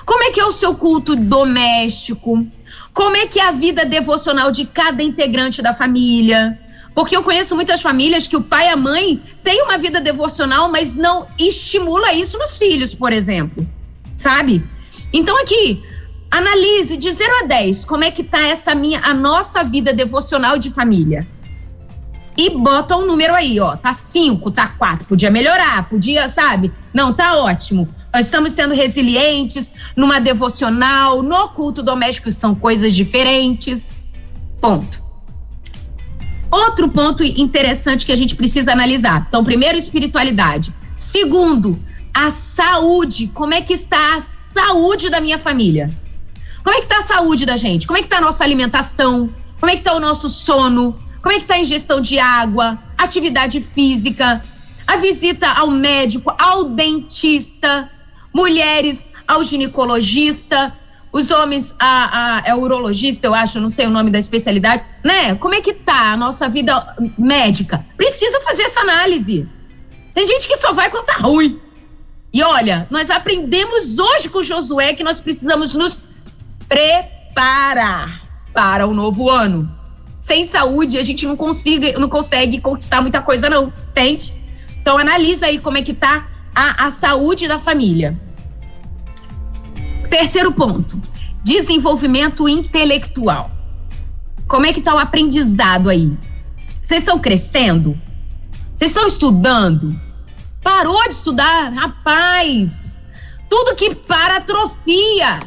Como é que é o seu culto doméstico? Como é que é a vida devocional de cada integrante da família? Porque eu conheço muitas famílias que o pai e a mãe têm uma vida devocional, mas não estimula isso nos filhos, por exemplo. Sabe? Então aqui, analise de 0 a 10, como é que tá essa minha a nossa vida devocional de família? e bota um número aí, ó. Tá cinco, tá quatro. Podia melhorar, podia, sabe? Não, tá ótimo. Nós estamos sendo resilientes numa devocional, no culto doméstico são coisas diferentes. Ponto. Outro ponto interessante que a gente precisa analisar. Então, primeiro, espiritualidade. Segundo, a saúde. Como é que está a saúde da minha família? Como é que está a saúde da gente? Como é que está a nossa alimentação? Como é que está o nosso sono? Como é que está a ingestão de água, atividade física, a visita ao médico, ao dentista, mulheres ao ginecologista, os homens a, a, é urologista, eu acho, não sei o nome da especialidade, né? Como é que tá a nossa vida médica? Precisa fazer essa análise. Tem gente que só vai quando tá ruim. E olha, nós aprendemos hoje com Josué que nós precisamos nos preparar para o novo ano sem saúde a gente não consiga, não consegue conquistar muita coisa, não. Entende? Então analisa aí como é que tá a, a saúde da família. Terceiro ponto: desenvolvimento intelectual. Como é que tá o aprendizado aí? Vocês estão crescendo? Vocês estão estudando? Parou de estudar? Rapaz, tudo que para atrofia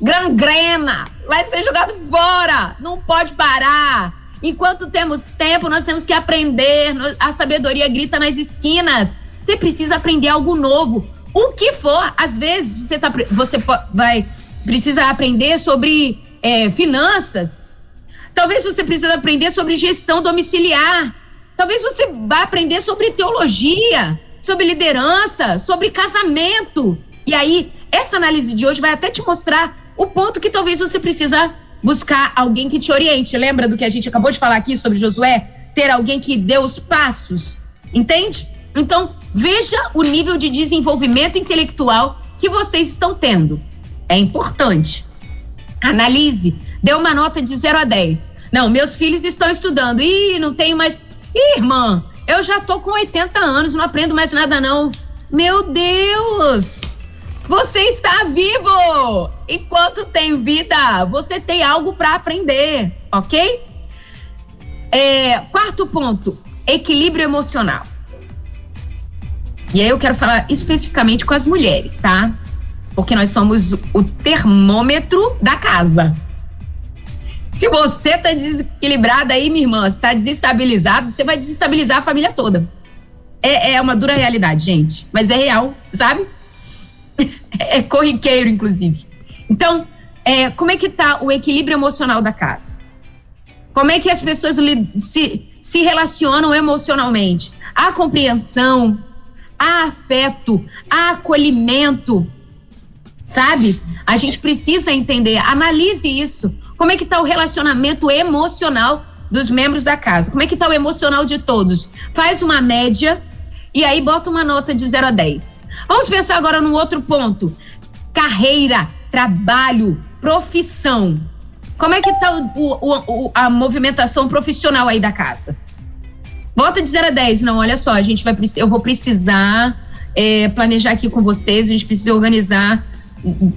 gangrena, vai ser jogado fora, não pode parar. Enquanto temos tempo, nós temos que aprender. A sabedoria grita nas esquinas. Você precisa aprender algo novo. O que for, às vezes você, tá, você vai precisa aprender sobre é, finanças. Talvez você precise aprender sobre gestão domiciliar. Talvez você vá aprender sobre teologia, sobre liderança, sobre casamento. E aí, essa análise de hoje vai até te mostrar o ponto que talvez você precisa buscar alguém que te oriente. Lembra do que a gente acabou de falar aqui sobre Josué? Ter alguém que dê os passos, entende? Então, veja o nível de desenvolvimento intelectual que vocês estão tendo. É importante. Analise, dê uma nota de 0 a 10. Não, meus filhos estão estudando. Ih, não tenho mais. Ih, irmã, eu já tô com 80 anos, não aprendo mais nada, não. Meu Deus! Você está vivo! Enquanto tem vida, você tem algo para aprender, ok? É, quarto ponto: equilíbrio emocional. E aí eu quero falar especificamente com as mulheres, tá? Porque nós somos o termômetro da casa. Se você tá desequilibrada aí, minha irmã, está desestabilizado, você vai desestabilizar a família toda. É, é uma dura realidade, gente, mas é real, sabe? é corriqueiro, inclusive. Então, é, como é que está o equilíbrio emocional da casa? Como é que as pessoas se, se relacionam emocionalmente? Há compreensão, há afeto, há acolhimento, sabe? A gente precisa entender, analise isso. Como é que está o relacionamento emocional dos membros da casa? Como é que está o emocional de todos? Faz uma média e aí bota uma nota de 0 a 10. Vamos pensar agora num outro ponto: carreira, trabalho, profissão. Como é que está a movimentação profissional aí da casa? Bota de 0 a 10. Não, olha só, a gente vai eu vou precisar é, planejar aqui com vocês, a gente precisa organizar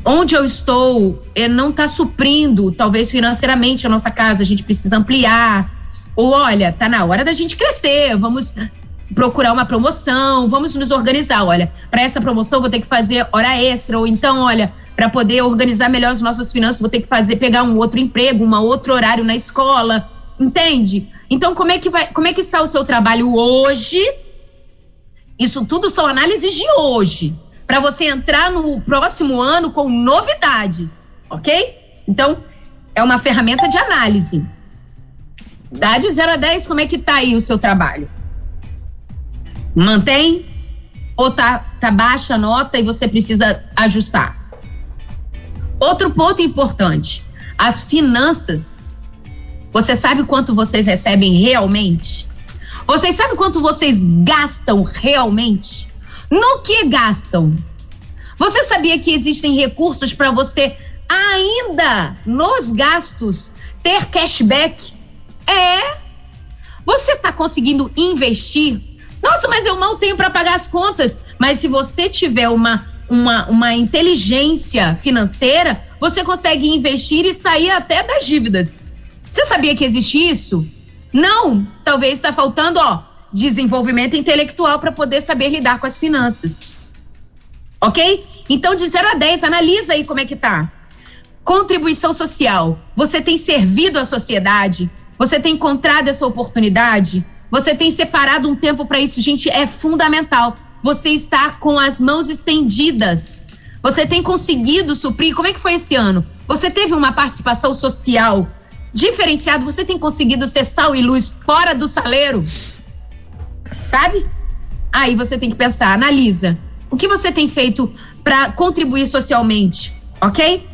onde eu estou é, não está suprindo, talvez financeiramente, a nossa casa, a gente precisa ampliar. Ou olha, tá na hora da gente crescer, vamos procurar uma promoção, vamos nos organizar. Olha, para essa promoção vou ter que fazer hora extra, ou então, olha, para poder organizar melhor as nossas finanças, vou ter que fazer pegar um outro emprego, um outro horário na escola, entende? Então, como é que vai, como é que está o seu trabalho hoje? Isso tudo são análises de hoje, para você entrar no próximo ano com novidades, ok? Então, é uma ferramenta de análise. Dá de 0 a 10, como é que tá aí o seu trabalho? Mantém? Ou tá, tá baixa a nota e você precisa ajustar? Outro ponto importante: as finanças. Você sabe quanto vocês recebem realmente? Vocês sabem quanto vocês gastam realmente? No que gastam? Você sabia que existem recursos para você ainda nos gastos ter cashback? É. Você está conseguindo investir? Nossa, mas eu mal tenho para pagar as contas. Mas se você tiver uma uma, uma inteligência financeira, você consegue investir e sair até das dívidas. Você sabia que existe isso? Não. Talvez está faltando, ó, desenvolvimento intelectual para poder saber lidar com as finanças. Ok? Então, de 0 a 10, analisa aí como é que tá. Contribuição social. Você tem servido à sociedade? Você tem encontrado essa oportunidade? Você tem separado um tempo para isso? Gente, é fundamental você está com as mãos estendidas. Você tem conseguido suprir. Como é que foi esse ano? Você teve uma participação social diferenciada? Você tem conseguido ser sal e luz fora do saleiro? Sabe? Aí você tem que pensar, analisa. O que você tem feito para contribuir socialmente, ok?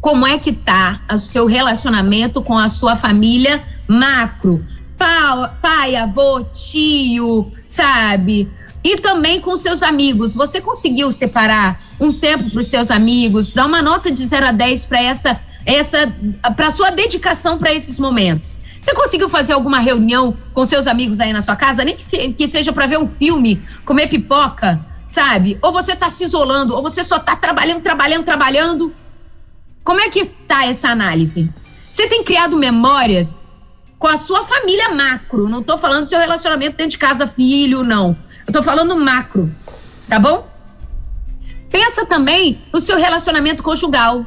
Como é que tá o seu relacionamento com a sua família macro? Pai, pai avô, tio, sabe? E também com seus amigos. Você conseguiu separar um tempo para os seus amigos, dar uma nota de 0 a 10 para essa, essa para sua dedicação para esses momentos. Você conseguiu fazer alguma reunião com seus amigos aí na sua casa, nem que, se, que seja para ver um filme, comer pipoca, sabe? Ou você está se isolando, ou você só está trabalhando, trabalhando, trabalhando. Como é que tá essa análise? Você tem criado memórias com a sua família macro, não estou falando do seu relacionamento dentro de casa, filho, não. Eu tô falando macro, tá bom? Pensa também no seu relacionamento conjugal.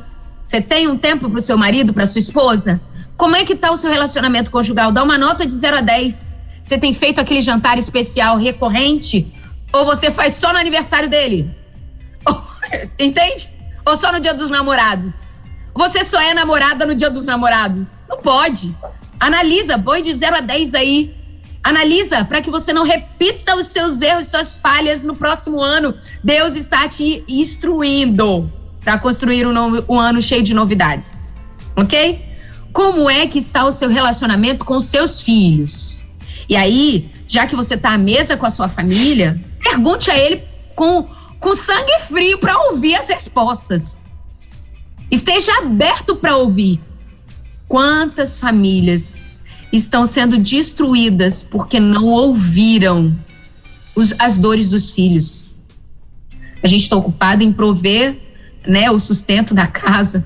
Você tem um tempo para o seu marido, para sua esposa? Como é que tá o seu relacionamento conjugal? Dá uma nota de 0 a 10. Você tem feito aquele jantar especial recorrente? Ou você faz só no aniversário dele? Entende? Ou só no dia dos namorados? Você só é namorada no dia dos namorados? Não pode. Analisa, põe de 0 a 10 aí. Analisa para que você não repita os seus erros, suas falhas no próximo ano. Deus está te instruindo para construir um, novo, um ano cheio de novidades. Ok? Como é que está o seu relacionamento com seus filhos? E aí, já que você está à mesa com a sua família, pergunte a ele com, com sangue frio para ouvir as respostas. Esteja aberto para ouvir. Quantas famílias estão sendo destruídas porque não ouviram os, as dores dos filhos. A gente está ocupado em prover né, o sustento da casa.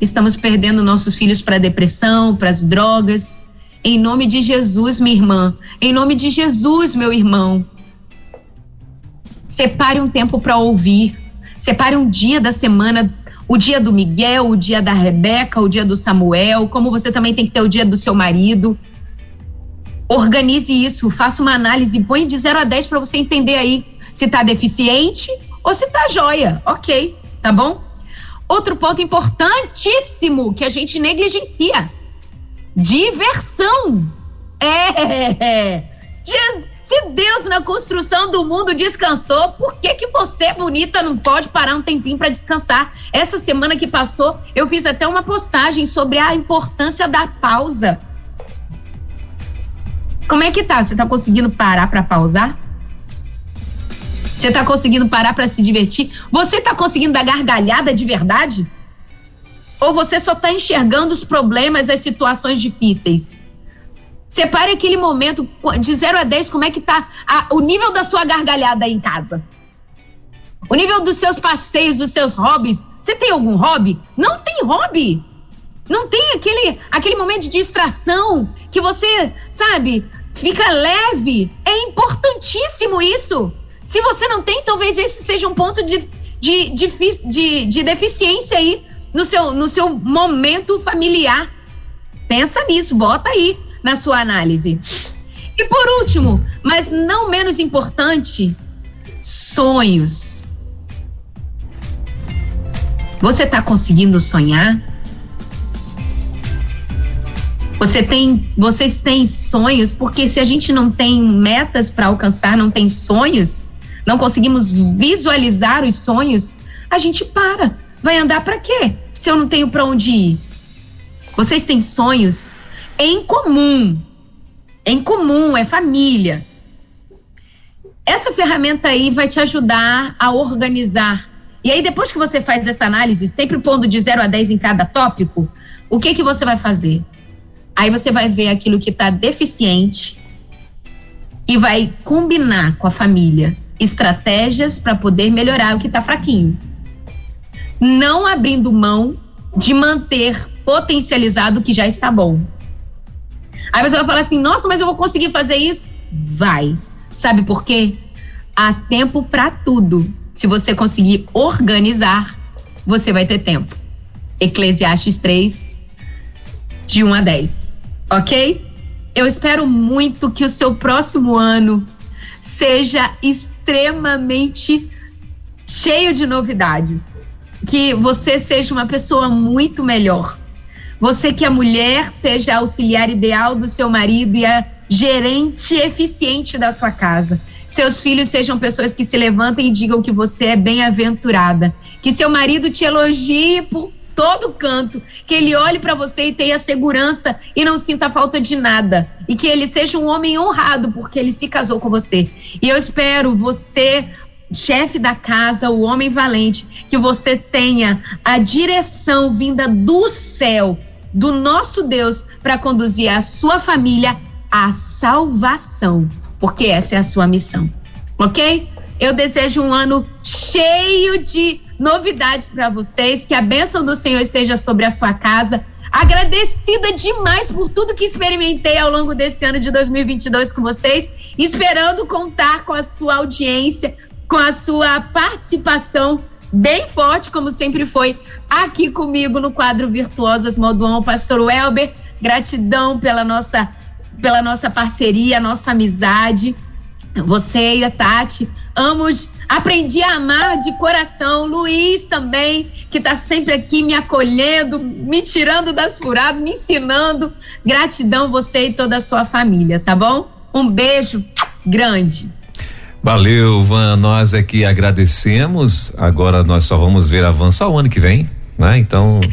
Estamos perdendo nossos filhos para a depressão, para as drogas. Em nome de Jesus, minha irmã. Em nome de Jesus, meu irmão. Separe um tempo para ouvir. Separe um dia da semana o dia do Miguel, o dia da Rebeca, o dia do Samuel, como você também tem que ter o dia do seu marido. Organize isso, faça uma análise, põe de 0 a 10 para você entender aí se está deficiente ou se está joia. Ok, tá bom? Outro ponto importantíssimo que a gente negligencia: diversão. É. Se Deus na construção do mundo descansou, por que que você, bonita, não pode parar um tempinho para descansar? Essa semana que passou, eu fiz até uma postagem sobre a importância da pausa. Como é que tá? Você tá conseguindo parar para pausar? Você está conseguindo parar para se divertir? Você está conseguindo dar gargalhada de verdade? Ou você só está enxergando os problemas, as situações difíceis? Separe aquele momento de 0 a 10, como é que tá a, o nível da sua gargalhada aí em casa. O nível dos seus passeios, dos seus hobbies. Você tem algum hobby? Não tem hobby. Não tem aquele, aquele momento de distração que você, sabe, fica leve. É importantíssimo isso. Se você não tem, talvez esse seja um ponto de, de, de, de, de deficiência aí no seu, no seu momento familiar. Pensa nisso, bota aí na sua análise. E por último, mas não menos importante, sonhos. Você está conseguindo sonhar? Você tem, vocês têm sonhos? Porque se a gente não tem metas para alcançar, não tem sonhos, não conseguimos visualizar os sonhos, a gente para. Vai andar para quê? Se eu não tenho para onde ir. Vocês têm sonhos em comum. Em comum, é família. Essa ferramenta aí vai te ajudar a organizar. E aí, depois que você faz essa análise, sempre pondo de 0 a 10 em cada tópico, o que, que você vai fazer? Aí você vai ver aquilo que está deficiente e vai combinar com a família estratégias para poder melhorar o que está fraquinho. Não abrindo mão de manter potencializado o que já está bom. Aí você vai falar assim: nossa, mas eu vou conseguir fazer isso? Vai. Sabe por quê? Há tempo para tudo. Se você conseguir organizar, você vai ter tempo. Eclesiastes 3, de 1 a 10. Ok? Eu espero muito que o seu próximo ano seja extremamente cheio de novidades. Que você seja uma pessoa muito melhor você que a mulher seja a auxiliar ideal do seu marido e a gerente eficiente da sua casa. Seus filhos sejam pessoas que se levantem e digam que você é bem-aventurada. Que seu marido te elogie por todo canto, que ele olhe para você e tenha segurança e não sinta falta de nada. E que ele seja um homem honrado porque ele se casou com você. E eu espero você, chefe da casa, o homem valente, que você tenha a direção vinda do céu do nosso Deus para conduzir a sua família à salvação, porque essa é a sua missão. Ok? Eu desejo um ano cheio de novidades para vocês, que a bênção do Senhor esteja sobre a sua casa. Agradecida demais por tudo que experimentei ao longo desse ano de 2022 com vocês, esperando contar com a sua audiência, com a sua participação bem forte, como sempre foi aqui comigo no quadro Virtuosas Modo Pastor Welber. Gratidão pela nossa, pela nossa parceria, nossa amizade. Você e a Tati, amos, aprendi a amar de coração. Luiz também, que está sempre aqui me acolhendo, me tirando das furadas, me ensinando. Gratidão você e toda a sua família, tá bom? Um beijo grande. Valeu, Van. Nós é que agradecemos. Agora nós só vamos ver avançar o ano que vem né? Então,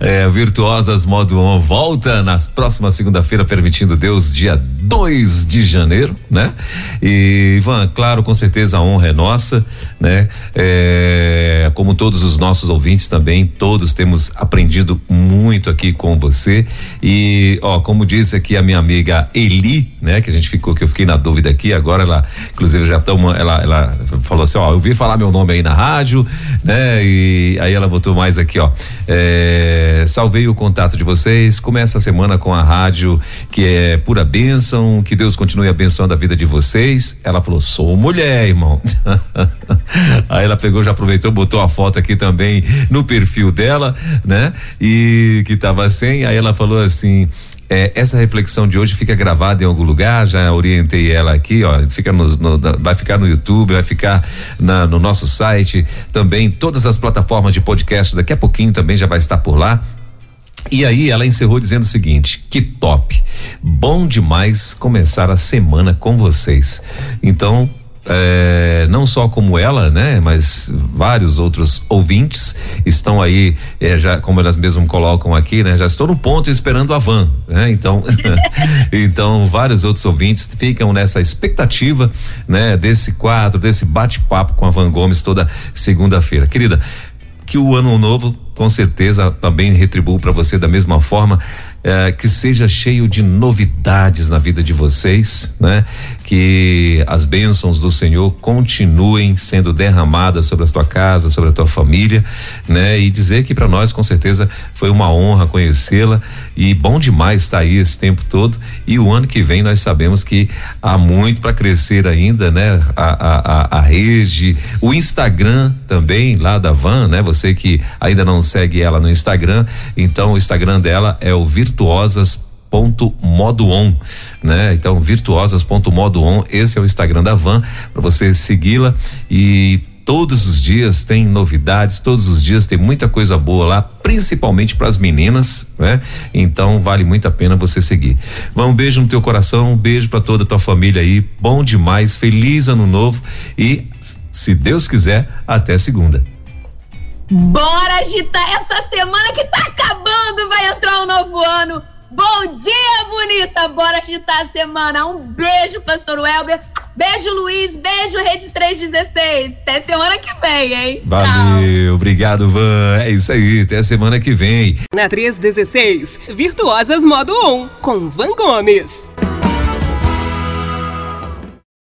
é, Virtuosas Modo On volta na próxima segunda-feira, permitindo Deus, dia 2 de janeiro, né? E, Ivan, claro, com certeza a honra é nossa, né? É, como todos os nossos ouvintes também, todos temos aprendido muito aqui com você e, ó, como disse aqui a minha amiga Eli, né? Que a gente ficou, que eu fiquei na dúvida aqui, agora ela, inclusive já estamos, ela, ela falou assim, ó, eu vi falar meu nome aí na rádio, né? E aí ela botou mais aqui, ó. É, salvei o contato de vocês. Começa a semana com a rádio que é pura bênção. Que Deus continue a vida de vocês. Ela falou: sou mulher, irmão. aí ela pegou, já aproveitou, botou a foto aqui também no perfil dela, né? E que tava sem. Aí ela falou assim. É, essa reflexão de hoje fica gravada em algum lugar, já orientei ela aqui, ó, fica no, no, vai ficar no YouTube, vai ficar na, no nosso site, também todas as plataformas de podcast, daqui a pouquinho também já vai estar por lá. E aí ela encerrou dizendo o seguinte: que top, bom demais começar a semana com vocês. Então é, não só como ela, né, mas vários outros ouvintes estão aí, é, já como elas mesmas colocam aqui, né, já estou no ponto esperando a van, né, então, então vários outros ouvintes ficam nessa expectativa, né, desse quadro, desse bate-papo com a Van Gomes toda segunda-feira, querida. Que o ano novo com certeza também retribuo para você da mesma forma é, que seja cheio de novidades na vida de vocês, né? Que as bênçãos do Senhor continuem sendo derramadas sobre a tua casa, sobre a tua família, né? E dizer que para nós com certeza foi uma honra conhecê-la e bom demais estar tá aí esse tempo todo e o ano que vem nós sabemos que há muito para crescer ainda, né? A, a, a, a rede, o Instagram também lá da Van, né? Você que ainda não segue ela no Instagram, então o Instagram dela é o virtuosas ponto modo on, né? Então virtuosas ponto modo on, esse é o Instagram da Van para você segui-la e todos os dias tem novidades, todos os dias tem muita coisa boa lá, principalmente para as meninas, né? Então vale muito a pena você seguir. Um beijo no teu coração, um beijo para toda a tua família aí, bom demais, feliz ano novo e se Deus quiser, até segunda. Bora agitar essa semana que tá acabando, vai entrar o um novo ano. Bom dia, bonita! Bora agitar a semana. Um beijo, pastor Welber. Beijo, Luiz. Beijo, Rede 316. Até semana que vem, hein? Valeu, Tchau. obrigado, Van. É isso aí, até semana que vem. Na 316, Virtuosas Modo 1, com Van Gomes.